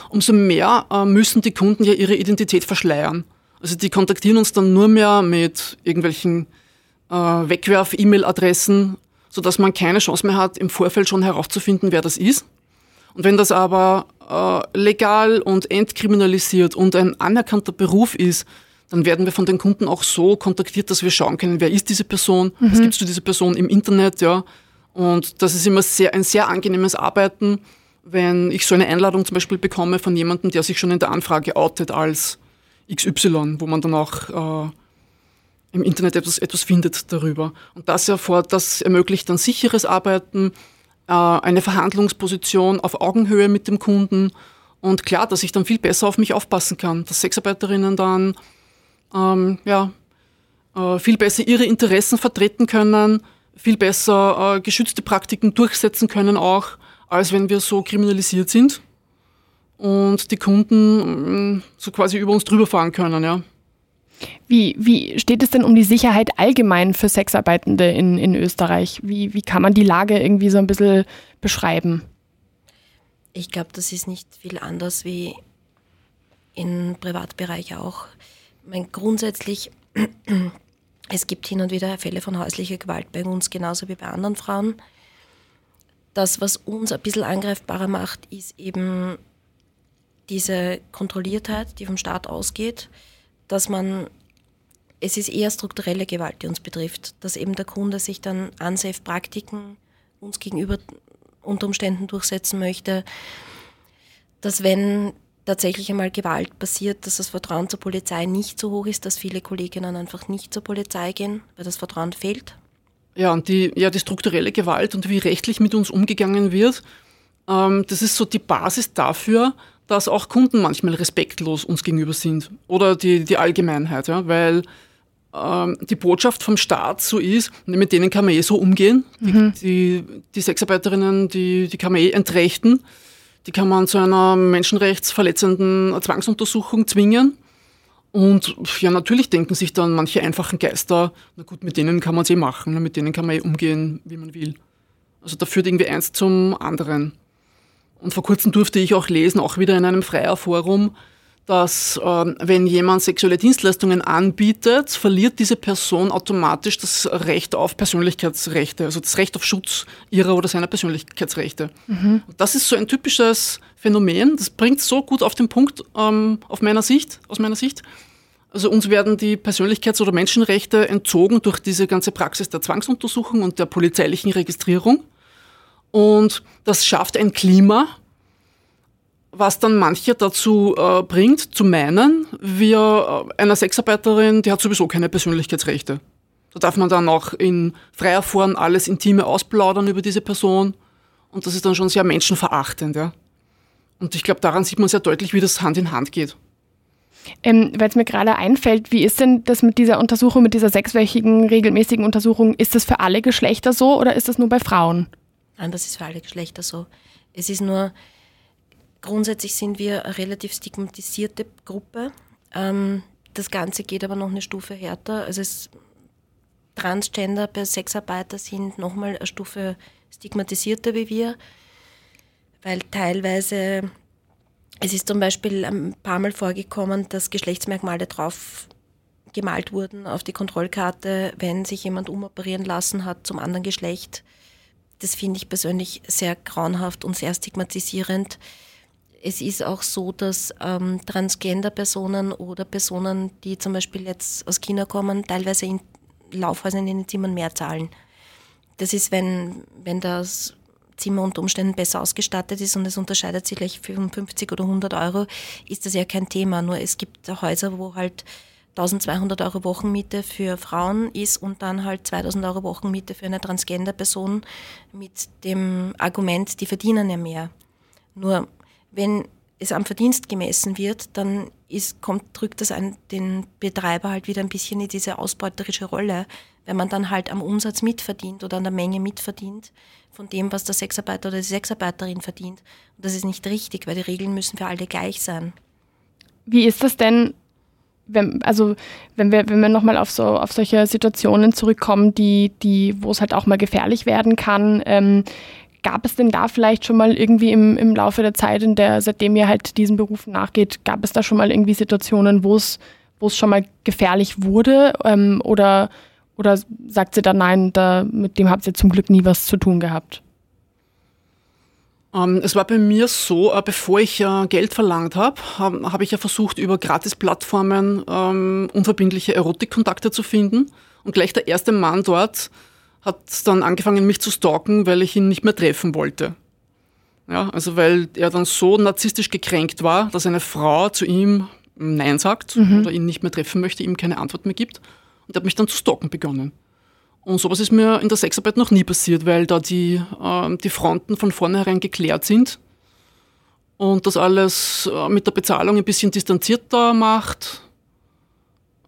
[SPEAKER 1] Umso mehr äh, müssen die Kunden ja ihre Identität verschleiern. Also die kontaktieren uns dann nur mehr mit irgendwelchen äh, Wegwerf-E-Mail-Adressen, sodass man keine Chance mehr hat, im Vorfeld schon herauszufinden, wer das ist. Und wenn das aber äh, legal und entkriminalisiert und ein anerkannter Beruf ist, dann werden wir von den Kunden auch so kontaktiert, dass wir schauen können, wer ist diese Person, mhm. was gibt es zu dieser Person im Internet, ja. Und das ist immer sehr, ein sehr angenehmes Arbeiten, wenn ich so eine Einladung zum Beispiel bekomme von jemandem, der sich schon in der Anfrage outet als XY, wo man dann auch äh, im Internet etwas, etwas findet darüber. Und das, erfordert, das ermöglicht dann sicheres Arbeiten, äh, eine Verhandlungsposition auf Augenhöhe mit dem Kunden und klar, dass ich dann viel besser auf mich aufpassen kann, dass Sexarbeiterinnen dann ähm, ja, äh, viel besser ihre Interessen vertreten können, viel besser äh, geschützte Praktiken durchsetzen können auch, als wenn wir so kriminalisiert sind und die Kunden äh, so quasi über uns drüber fahren können, ja.
[SPEAKER 3] Wie, wie steht es denn um die Sicherheit allgemein für Sexarbeitende in, in Österreich? Wie, wie kann man die Lage irgendwie so ein bisschen beschreiben?
[SPEAKER 4] Ich glaube, das ist nicht viel anders wie im Privatbereich auch meine, grundsätzlich, es gibt hin und wieder Fälle von häuslicher Gewalt bei uns, genauso wie bei anderen Frauen. Das, was uns ein bisschen angreifbarer macht, ist eben diese Kontrolliertheit, die vom Staat ausgeht, dass man, es ist eher strukturelle Gewalt, die uns betrifft, dass eben der Kunde sich dann Unsafe-Praktiken uns gegenüber unter Umständen durchsetzen möchte, dass wenn tatsächlich einmal Gewalt passiert, dass das Vertrauen zur Polizei nicht so hoch ist, dass viele Kolleginnen einfach nicht zur Polizei gehen, weil das Vertrauen fehlt.
[SPEAKER 1] Ja, und die, ja, die strukturelle Gewalt und wie rechtlich mit uns umgegangen wird, ähm, das ist so die Basis dafür, dass auch Kunden manchmal respektlos uns gegenüber sind oder die, die Allgemeinheit, ja, weil ähm, die Botschaft vom Staat so ist, mit denen kann man eh so umgehen. Mhm. Die, die, die Sexarbeiterinnen, die, die kann man eh entrechten. Die kann man zu einer menschenrechtsverletzenden Zwangsuntersuchung zwingen. Und ja, natürlich denken sich dann manche einfachen Geister, na gut, mit denen kann man es eh machen, mit denen kann man eh umgehen, wie man will. Also da führt irgendwie eins zum anderen. Und vor kurzem durfte ich auch lesen, auch wieder in einem Freier-Forum, dass ähm, wenn jemand sexuelle Dienstleistungen anbietet, verliert diese Person automatisch das Recht auf Persönlichkeitsrechte, also das Recht auf Schutz ihrer oder seiner Persönlichkeitsrechte. Mhm. Das ist so ein typisches Phänomen, das bringt so gut auf den Punkt ähm, auf meiner Sicht, aus meiner Sicht. Also uns werden die Persönlichkeits- oder Menschenrechte entzogen durch diese ganze Praxis der Zwangsuntersuchung und der polizeilichen Registrierung. Und das schafft ein Klima, was dann manche dazu äh, bringt, zu meinen, wir äh, einer Sexarbeiterin, die hat sowieso keine Persönlichkeitsrechte. Da darf man dann auch in freier Form alles Intime ausplaudern über diese Person. Und das ist dann schon sehr menschenverachtend. Ja? Und ich glaube, daran sieht man sehr deutlich, wie das Hand in Hand geht.
[SPEAKER 3] Ähm, Weil es mir gerade einfällt, wie ist denn das mit dieser Untersuchung, mit dieser sechswöchigen regelmäßigen Untersuchung? Ist das für alle Geschlechter so oder ist das nur bei Frauen?
[SPEAKER 4] Nein, das ist für alle Geschlechter so. Es ist nur, grundsätzlich sind wir eine relativ stigmatisierte Gruppe. Ähm, das Ganze geht aber noch eine Stufe härter. Also es, Transgender Sexarbeiter sind nochmal eine Stufe stigmatisierter wie wir, weil teilweise, es ist zum Beispiel ein paar Mal vorgekommen, dass Geschlechtsmerkmale drauf gemalt wurden auf die Kontrollkarte, wenn sich jemand umoperieren lassen hat zum anderen Geschlecht. Das finde ich persönlich sehr grauenhaft und sehr stigmatisierend. Es ist auch so, dass ähm, Transgender-Personen oder Personen, die zum Beispiel jetzt aus China kommen, teilweise in Laufhäusern in den Zimmern mehr zahlen. Das ist, wenn, wenn das Zimmer unter Umständen besser ausgestattet ist und es unterscheidet sich gleich 55 oder 100 Euro, ist das ja kein Thema. Nur es gibt Häuser, wo halt 1200 Euro Wochenmiete für Frauen ist und dann halt 2000 Euro Wochenmiete für eine Transgender-Person mit dem Argument, die verdienen ja mehr. Nur wenn es am Verdienst gemessen wird, dann ist, kommt, drückt das ein, den Betreiber halt wieder ein bisschen in diese ausbeuterische Rolle, wenn man dann halt am Umsatz mitverdient oder an der Menge mitverdient von dem, was der Sexarbeiter oder die Sexarbeiterin verdient. Und das ist nicht richtig, weil die Regeln müssen für alle gleich sein.
[SPEAKER 3] Wie ist das denn, wenn, also wenn wir, wenn wir nochmal auf so auf solche Situationen zurückkommen, die, die, wo es halt auch mal gefährlich werden kann, ähm, Gab es denn da vielleicht schon mal irgendwie im, im Laufe der Zeit, in der, seitdem ihr halt diesen Berufen nachgeht, gab es da schon mal irgendwie Situationen, wo es, wo es schon mal gefährlich wurde? Ähm, oder, oder sagt sie da nein, da, mit dem habt ihr zum Glück nie was zu tun gehabt?
[SPEAKER 1] Ähm, es war bei mir so, äh, bevor ich äh, Geld verlangt habe, habe hab ich ja versucht, über Gratis-Plattformen ähm, unverbindliche Erotikkontakte zu finden. Und gleich der erste Mann dort hat dann angefangen, mich zu stalken, weil ich ihn nicht mehr treffen wollte. Ja, also weil er dann so narzisstisch gekränkt war, dass eine Frau zu ihm Nein sagt mhm. oder ihn nicht mehr treffen möchte, ihm keine Antwort mehr gibt. Und er hat mich dann zu stalken begonnen. Und sowas ist mir in der Sexarbeit noch nie passiert, weil da die, äh, die Fronten von vornherein geklärt sind und das alles äh, mit der Bezahlung ein bisschen distanzierter macht.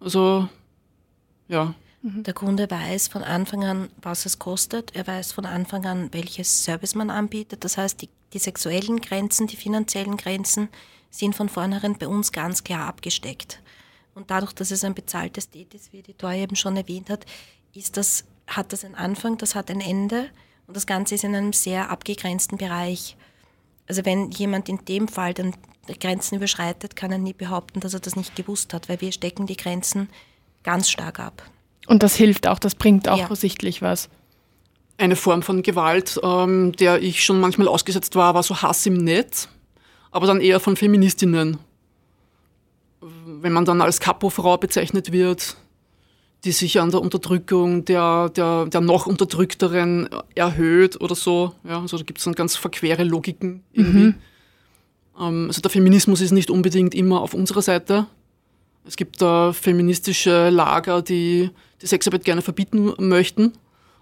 [SPEAKER 1] Also, ja.
[SPEAKER 4] Mhm. Der Kunde weiß von Anfang an, was es kostet. Er weiß von Anfang an, welches Service man anbietet. Das heißt, die, die sexuellen Grenzen, die finanziellen Grenzen sind von vornherein bei uns ganz klar abgesteckt. Und dadurch, dass es ein bezahltes Date ist, wie die Tor eben schon erwähnt hat, ist das, hat das einen Anfang, das hat ein Ende und das Ganze ist in einem sehr abgegrenzten Bereich. Also wenn jemand in dem Fall dann Grenzen überschreitet, kann er nie behaupten, dass er das nicht gewusst hat, weil wir stecken die Grenzen ganz stark ab.
[SPEAKER 3] Und das hilft auch, das bringt auch ja. sichtlich was.
[SPEAKER 1] Eine Form von Gewalt, ähm, der ich schon manchmal ausgesetzt war, war so Hass im Netz, aber dann eher von Feministinnen. Wenn man dann als Kapo-Frau bezeichnet wird, die sich an der Unterdrückung der, der, der noch Unterdrückteren erhöht oder so. Ja, also da gibt es dann ganz verquere Logiken irgendwie. Mhm. Ähm, also der Feminismus ist nicht unbedingt immer auf unserer Seite. Es gibt da feministische Lager, die die Sexarbeit gerne verbieten möchten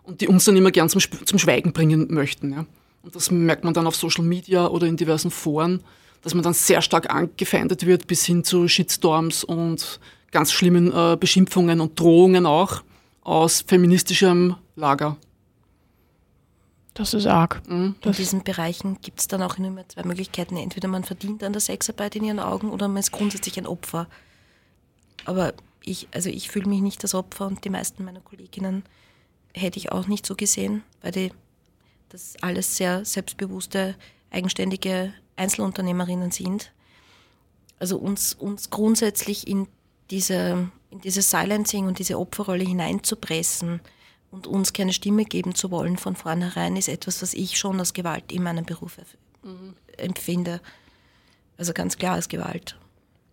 [SPEAKER 1] und die uns dann immer gern zum, zum Schweigen bringen möchten. Ja. Und das merkt man dann auf Social Media oder in diversen Foren, dass man dann sehr stark angefeindet wird bis hin zu Shitstorms und ganz schlimmen äh, Beschimpfungen und Drohungen auch aus feministischem Lager.
[SPEAKER 3] Das ist arg.
[SPEAKER 4] Mhm. In diesen Bereichen gibt es dann auch immer zwei Möglichkeiten. Entweder man verdient an der Sexarbeit in ihren Augen oder man ist grundsätzlich ein Opfer. Aber ich, also ich fühle mich nicht als Opfer und die meisten meiner Kolleginnen hätte ich auch nicht so gesehen, weil die das alles sehr selbstbewusste, eigenständige Einzelunternehmerinnen sind. Also uns, uns grundsätzlich in diese, in dieses Silencing und diese Opferrolle hineinzupressen und uns keine Stimme geben zu wollen von vornherein, ist etwas, was ich schon als Gewalt in meinem Beruf mhm. empfinde. Also ganz klar als Gewalt.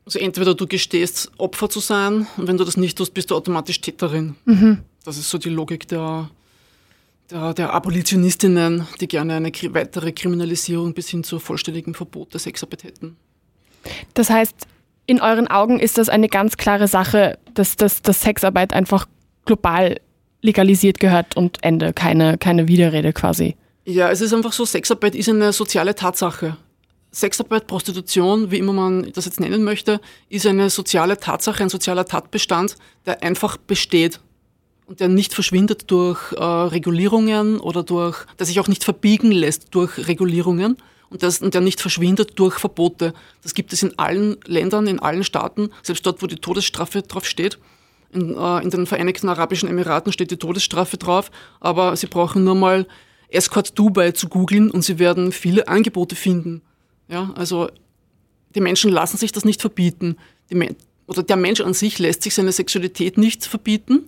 [SPEAKER 1] Also entweder du gestehst, Opfer zu sein, und wenn du das nicht tust, bist du automatisch Täterin. Mhm. Das ist so die Logik der, der, der Abolitionistinnen, die gerne eine weitere Kriminalisierung bis hin zu vollständigem Verbot der Sexarbeit hätten.
[SPEAKER 3] Das heißt, in euren Augen ist das eine ganz klare Sache, dass, dass, dass Sexarbeit einfach global legalisiert gehört und Ende, keine, keine Widerrede quasi.
[SPEAKER 1] Ja, es ist einfach so, Sexarbeit ist eine soziale Tatsache. Sexarbeit, Prostitution, wie immer man das jetzt nennen möchte, ist eine soziale Tatsache, ein sozialer Tatbestand, der einfach besteht und der nicht verschwindet durch äh, Regulierungen oder durch, der sich auch nicht verbiegen lässt durch Regulierungen und, das, und der nicht verschwindet durch Verbote. Das gibt es in allen Ländern, in allen Staaten, selbst dort, wo die Todesstrafe drauf steht. In, äh, in den Vereinigten Arabischen Emiraten steht die Todesstrafe drauf, aber sie brauchen nur mal Escort Dubai zu googeln und sie werden viele Angebote finden. Ja, also die Menschen lassen sich das nicht verbieten. Die, oder der Mensch an sich lässt sich seine Sexualität nicht verbieten.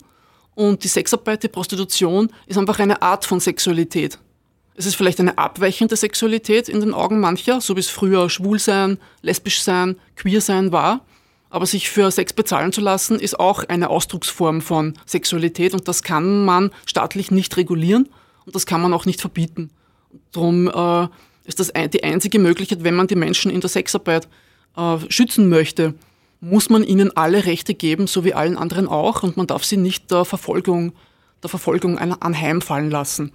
[SPEAKER 1] Und die Sexarbeit, die Prostitution ist einfach eine Art von Sexualität. Es ist vielleicht eine abweichende Sexualität in den Augen mancher, so wie es früher schwul sein, lesbisch sein, queer sein war. Aber sich für Sex bezahlen zu lassen, ist auch eine Ausdrucksform von Sexualität und das kann man staatlich nicht regulieren und das kann man auch nicht verbieten. Darum äh, ist das die einzige Möglichkeit, wenn man die Menschen in der Sexarbeit äh, schützen möchte, muss man ihnen alle Rechte geben, so wie allen anderen auch, und man darf sie nicht der Verfolgung, der Verfolgung anheimfallen lassen.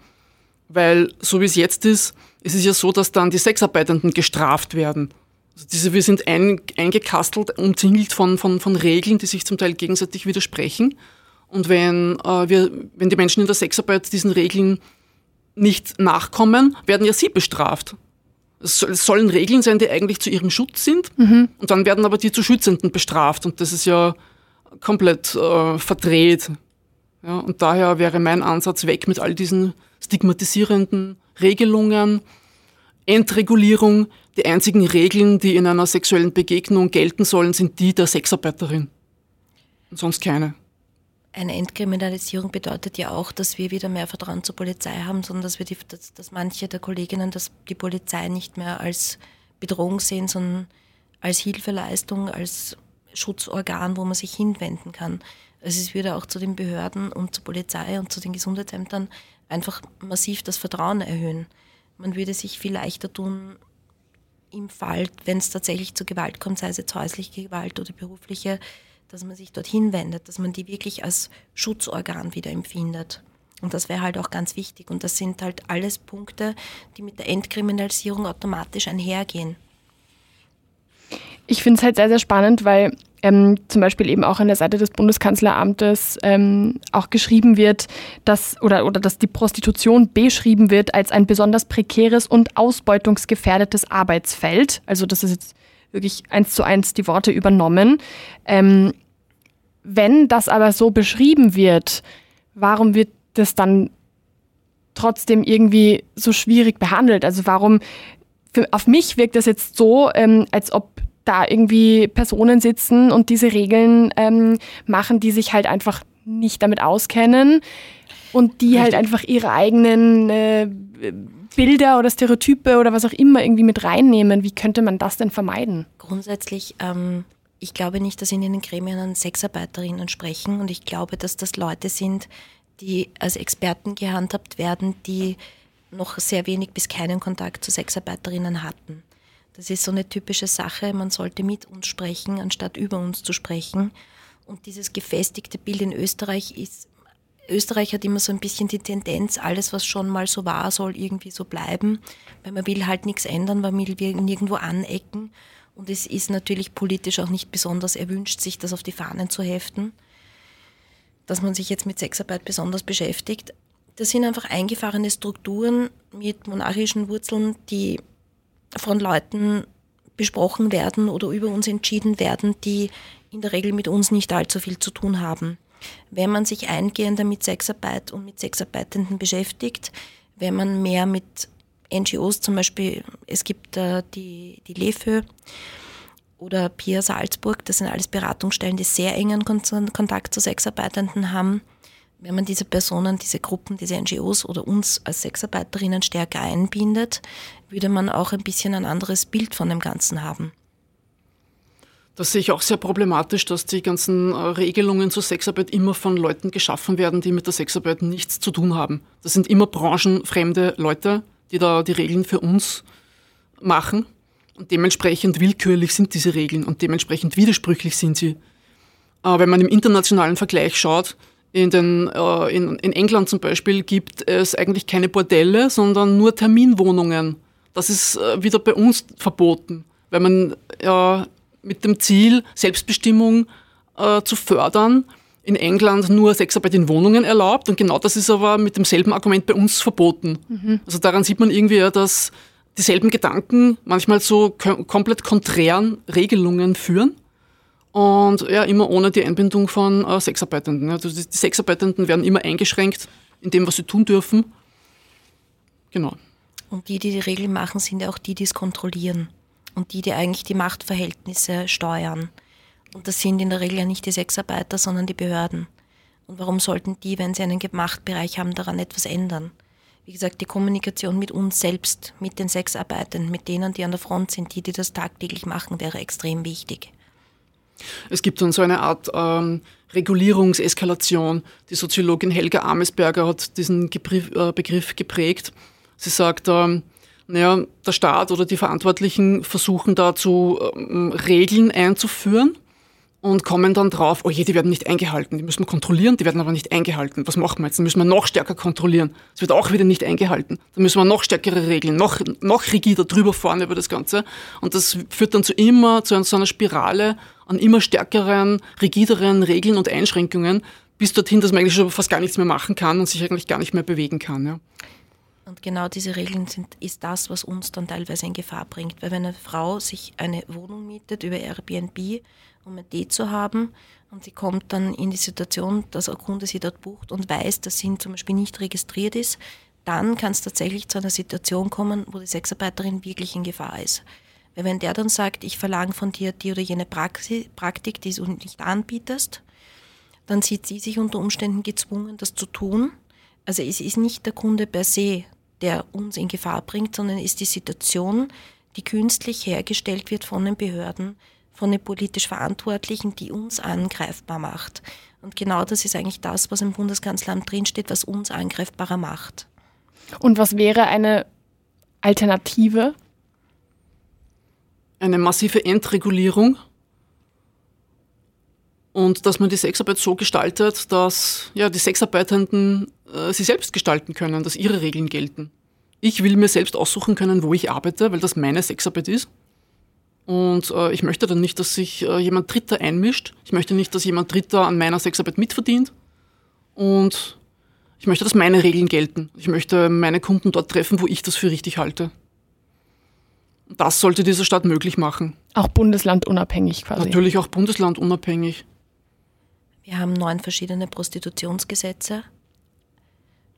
[SPEAKER 1] Weil so wie es jetzt ist, ist es ja so, dass dann die Sexarbeitenden gestraft werden. Also diese, wir sind ein, eingekastelt, umzingelt von, von, von Regeln, die sich zum Teil gegenseitig widersprechen. Und wenn, äh, wir, wenn die Menschen in der Sexarbeit diesen Regeln nicht nachkommen, werden ja sie bestraft. Es sollen Regeln sein, die eigentlich zu ihrem Schutz sind. Mhm. Und dann werden aber die zu Schützenden bestraft. Und das ist ja komplett äh, verdreht. Ja, und daher wäre mein Ansatz weg mit all diesen stigmatisierenden Regelungen, Entregulierung. Die einzigen Regeln, die in einer sexuellen Begegnung gelten sollen, sind die der Sexarbeiterin. Und sonst keine
[SPEAKER 4] eine Entkriminalisierung bedeutet ja auch, dass wir wieder mehr Vertrauen zur Polizei haben, sondern dass wir die, dass, dass manche der Kolleginnen dass die Polizei nicht mehr als Bedrohung sehen, sondern als Hilfeleistung, als Schutzorgan, wo man sich hinwenden kann. Also es würde auch zu den Behörden und zur Polizei und zu den Gesundheitsämtern einfach massiv das Vertrauen erhöhen. Man würde sich viel leichter tun, im Fall, wenn es tatsächlich zu Gewalt kommt, sei es jetzt häusliche Gewalt oder berufliche, dass man sich dorthin wendet, dass man die wirklich als Schutzorgan wieder empfindet. Und das wäre halt auch ganz wichtig. Und das sind halt alles Punkte, die mit der Entkriminalisierung automatisch einhergehen.
[SPEAKER 3] Ich finde es halt sehr, sehr spannend, weil ähm, zum Beispiel eben auch an der Seite des Bundeskanzleramtes ähm, auch geschrieben wird, dass oder, oder dass die Prostitution beschrieben wird als ein besonders prekäres und ausbeutungsgefährdetes Arbeitsfeld. Also das ist jetzt wirklich eins zu eins die Worte übernommen. Ähm, wenn das aber so beschrieben wird, warum wird das dann trotzdem irgendwie so schwierig behandelt? Also warum, für, auf mich wirkt das jetzt so, ähm, als ob da irgendwie Personen sitzen und diese Regeln ähm, machen, die sich halt einfach nicht damit auskennen und die halt Richtig. halt einfach ihre eigenen äh, Bilder oder Stereotype oder was auch immer irgendwie mit reinnehmen. Wie könnte man das denn vermeiden?
[SPEAKER 4] Grundsätzlich ähm, ich glaube nicht, dass in den Gremien Sexarbeiterinnen sprechen und ich glaube, dass das Leute sind, die als Experten gehandhabt werden, die noch sehr wenig bis keinen Kontakt zu Sexarbeiterinnen hatten. Das ist so eine typische Sache, man sollte mit uns sprechen, anstatt über uns zu sprechen. Und dieses gefestigte Bild in Österreich ist, Österreich hat immer so ein bisschen die Tendenz, alles, was schon mal so war, soll irgendwie so bleiben, weil man will halt nichts ändern, weil man will nirgendwo anecken. Und es ist natürlich politisch auch nicht besonders erwünscht, sich das auf die Fahnen zu heften, dass man sich jetzt mit Sexarbeit besonders beschäftigt. Das sind einfach eingefahrene Strukturen mit monarchischen Wurzeln, die von Leuten besprochen werden oder über uns entschieden werden, die in der Regel mit uns nicht allzu viel zu tun haben. Wenn man sich eingehender mit Sexarbeit und mit Sexarbeitenden beschäftigt, wenn man mehr mit NGOs zum Beispiel, es gibt äh, die, die LEFÖ oder Pia Salzburg, das sind alles Beratungsstellen, die sehr engen Kontakt zu Sexarbeitenden haben. Wenn man diese Personen, diese Gruppen, diese NGOs oder uns als Sexarbeiterinnen stärker einbindet, würde man auch ein bisschen ein anderes Bild von dem Ganzen haben.
[SPEAKER 1] Das sehe ich auch sehr problematisch, dass die ganzen äh, Regelungen zur Sexarbeit immer von Leuten geschaffen werden, die mit der Sexarbeit nichts zu tun haben. Das sind immer branchenfremde Leute, die da die Regeln für uns machen. Und dementsprechend willkürlich sind diese Regeln und dementsprechend widersprüchlich sind sie. Äh, wenn man im internationalen Vergleich schaut, in, den, äh, in, in England zum Beispiel gibt es eigentlich keine Bordelle, sondern nur Terminwohnungen. Das ist äh, wieder bei uns verboten, weil man äh, mit dem Ziel, Selbstbestimmung äh, zu fördern, in England nur Sexarbeit in Wohnungen erlaubt und genau das ist aber mit demselben Argument bei uns verboten. Mhm. Also daran sieht man irgendwie ja, dass dieselben Gedanken manchmal zu komplett konträren Regelungen führen. Und ja, immer ohne die Einbindung von äh, Sexarbeitenden. Also die, die Sexarbeitenden werden immer eingeschränkt in dem, was sie tun dürfen. Genau.
[SPEAKER 4] Und die, die die Regeln machen, sind ja auch die, die es kontrollieren. Und die, die eigentlich die Machtverhältnisse steuern. Und das sind in der Regel ja nicht die Sexarbeiter, sondern die Behörden. Und warum sollten die, wenn sie einen Machtbereich haben, daran etwas ändern? Wie gesagt, die Kommunikation mit uns selbst, mit den Sexarbeitern, mit denen, die an der Front sind, die, die das tagtäglich machen, wäre extrem wichtig.
[SPEAKER 1] Es gibt dann so eine Art ähm, Regulierungseskalation. Die Soziologin Helga Amesberger hat diesen Begriff, äh, Begriff geprägt. Sie sagt, ähm, naja, der Staat oder die Verantwortlichen versuchen dazu ähm, Regeln einzuführen und kommen dann drauf, oh je, die werden nicht eingehalten, die müssen wir kontrollieren, die werden aber nicht eingehalten. Was machen wir jetzt? Dann müssen wir noch stärker kontrollieren. Es wird auch wieder nicht eingehalten. Dann müssen wir noch stärkere Regeln, noch, noch rigider drüber fahren über das Ganze. Und das führt dann zu immer, zu so einer Spirale an immer stärkeren, rigideren Regeln und Einschränkungen, bis dorthin, dass man eigentlich schon fast gar nichts mehr machen kann und sich eigentlich gar nicht mehr bewegen kann. Ja.
[SPEAKER 4] Und genau diese Regeln sind, ist das, was uns dann teilweise in Gefahr bringt. Weil wenn eine Frau sich eine Wohnung mietet über Airbnb, um ein Date zu haben. Und sie kommt dann in die Situation, dass ein Kunde sie dort bucht und weiß, dass sie zum Beispiel nicht registriert ist. Dann kann es tatsächlich zu einer Situation kommen, wo die Sexarbeiterin wirklich in Gefahr ist. Weil wenn der dann sagt, ich verlange von dir die oder jene Praktik, die du nicht anbietest, dann sieht sie sich unter Umständen gezwungen, das zu tun. Also es ist nicht der Kunde per se, der uns in Gefahr bringt, sondern es ist die Situation, die künstlich hergestellt wird von den Behörden, von den politisch Verantwortlichen, die uns angreifbar macht. Und genau das ist eigentlich das, was im Bundeskanzleramt drinsteht, was uns angreifbarer macht.
[SPEAKER 3] Und was wäre eine Alternative?
[SPEAKER 1] Eine massive Entregulierung und dass man die Sexarbeit so gestaltet, dass ja, die Sexarbeitenden äh, sie selbst gestalten können, dass ihre Regeln gelten. Ich will mir selbst aussuchen können, wo ich arbeite, weil das meine Sexarbeit ist. Und äh, ich möchte dann nicht, dass sich äh, jemand Dritter einmischt. Ich möchte nicht, dass jemand Dritter an meiner Sexarbeit mitverdient. Und ich möchte, dass meine Regeln gelten. Ich möchte meine Kunden dort treffen, wo ich das für richtig halte. Das sollte diese Stadt möglich machen.
[SPEAKER 3] Auch bundeslandunabhängig quasi.
[SPEAKER 1] Natürlich auch bundeslandunabhängig.
[SPEAKER 4] Wir haben neun verschiedene Prostitutionsgesetze.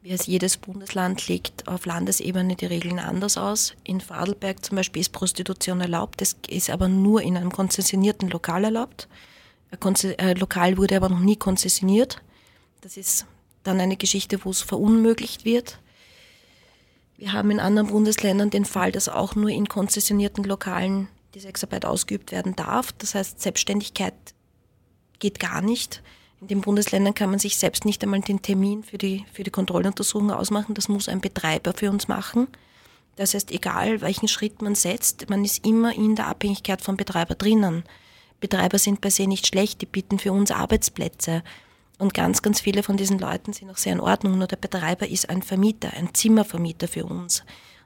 [SPEAKER 4] Jedes Bundesland legt auf Landesebene die Regeln anders aus. In Vorarlberg zum Beispiel ist Prostitution erlaubt, das ist aber nur in einem konzessionierten Lokal erlaubt. Ein Lokal wurde aber noch nie konzessioniert. Das ist dann eine Geschichte, wo es verunmöglicht wird. Wir haben in anderen Bundesländern den Fall, dass auch nur in konzessionierten Lokalen die Sexarbeit ausgeübt werden darf. Das heißt, Selbstständigkeit geht gar nicht. In den Bundesländern kann man sich selbst nicht einmal den Termin für die, für die Kontrolluntersuchung ausmachen. Das muss ein Betreiber für uns machen. Das heißt, egal welchen Schritt man setzt, man ist immer in der Abhängigkeit vom Betreiber drinnen. Betreiber sind per se nicht schlecht, die bieten für uns Arbeitsplätze. Und ganz, ganz viele von diesen Leuten sind auch sehr in Ordnung. Nur der Betreiber ist ein Vermieter, ein Zimmervermieter für uns.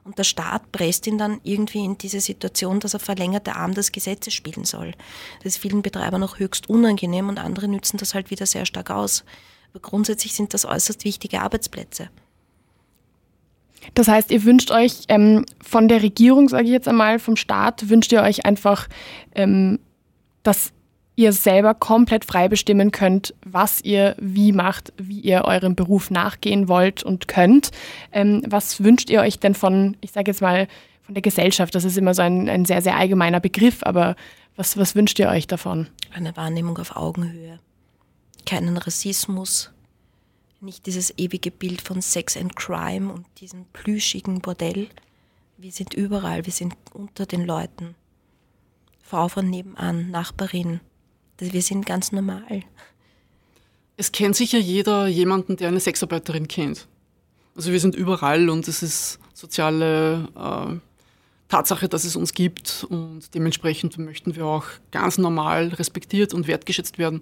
[SPEAKER 4] Und der Staat presst ihn dann irgendwie in diese Situation, dass er verlängerte Arm des Gesetzes spielen soll. Das ist vielen Betreibern auch höchst unangenehm und andere nützen das halt wieder sehr stark aus. Aber grundsätzlich sind das äußerst wichtige Arbeitsplätze.
[SPEAKER 3] Das heißt, ihr wünscht euch ähm, von der Regierung, sage ich jetzt einmal, vom Staat, wünscht ihr euch einfach, ähm, dass ihr selber komplett frei bestimmen könnt, was ihr wie macht, wie ihr eurem Beruf nachgehen wollt und könnt. Ähm, was wünscht ihr euch denn von, ich sage jetzt mal, von der Gesellschaft? Das ist immer so ein, ein sehr, sehr allgemeiner Begriff, aber was, was wünscht ihr euch davon?
[SPEAKER 4] Eine Wahrnehmung auf Augenhöhe. Keinen Rassismus, nicht dieses ewige Bild von Sex and Crime und diesem plüschigen Bordell. Wir sind überall, wir sind unter den Leuten. Frau von nebenan, Nachbarin, wir sind ganz normal.
[SPEAKER 1] Es kennt sicher jeder jemanden, der eine Sexarbeiterin kennt. Also wir sind überall und es ist soziale äh, Tatsache, dass es uns gibt und dementsprechend möchten wir auch ganz normal respektiert und wertgeschätzt werden.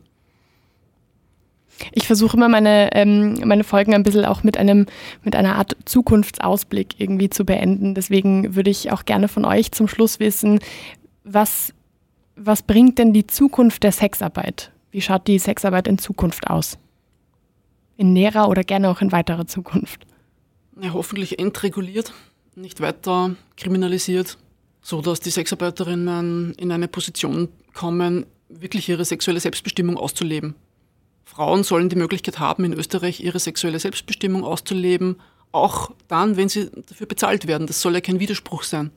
[SPEAKER 3] Ich versuche immer meine, ähm, meine Folgen ein bisschen auch mit einem, mit einer Art Zukunftsausblick irgendwie zu beenden. Deswegen würde ich auch gerne von euch zum Schluss wissen, was was bringt denn die Zukunft der Sexarbeit? Wie schaut die Sexarbeit in Zukunft aus? In näherer oder gerne auch in weiterer Zukunft?
[SPEAKER 1] Ja, hoffentlich entreguliert. nicht weiter kriminalisiert, so dass die Sexarbeiterinnen in eine Position kommen, wirklich ihre sexuelle Selbstbestimmung auszuleben. Frauen sollen die Möglichkeit haben, in Österreich ihre sexuelle Selbstbestimmung auszuleben, auch dann, wenn sie dafür bezahlt werden. Das soll ja kein Widerspruch sein.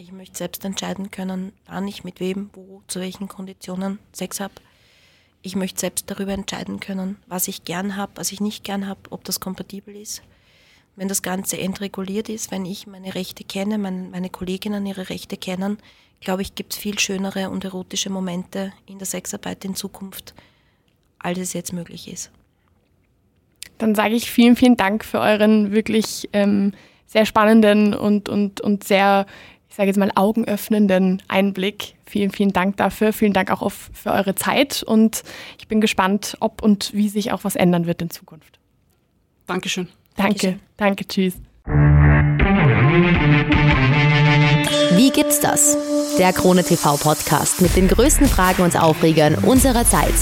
[SPEAKER 4] Ich möchte selbst entscheiden können, wann ich mit wem, wo, zu welchen Konditionen Sex habe. Ich möchte selbst darüber entscheiden können, was ich gern habe, was ich nicht gern habe, ob das kompatibel ist. Wenn das Ganze entreguliert ist, wenn ich meine Rechte kenne, mein, meine Kolleginnen ihre Rechte kennen, glaube ich, gibt es viel schönere und erotische Momente in der Sexarbeit in Zukunft, als es jetzt möglich ist.
[SPEAKER 3] Dann sage ich vielen, vielen Dank für euren wirklich ähm, sehr spannenden und, und, und sehr, sage jetzt mal, augenöffnenden Einblick. Vielen, vielen Dank dafür. Vielen Dank auch auf, für eure Zeit und ich bin gespannt, ob und wie sich auch was ändern wird in Zukunft.
[SPEAKER 1] Dankeschön.
[SPEAKER 3] Danke, Dankeschön. danke, tschüss.
[SPEAKER 2] Wie gibt's das? Der Krone TV Podcast mit den größten Fragen und Aufregern unserer Zeit.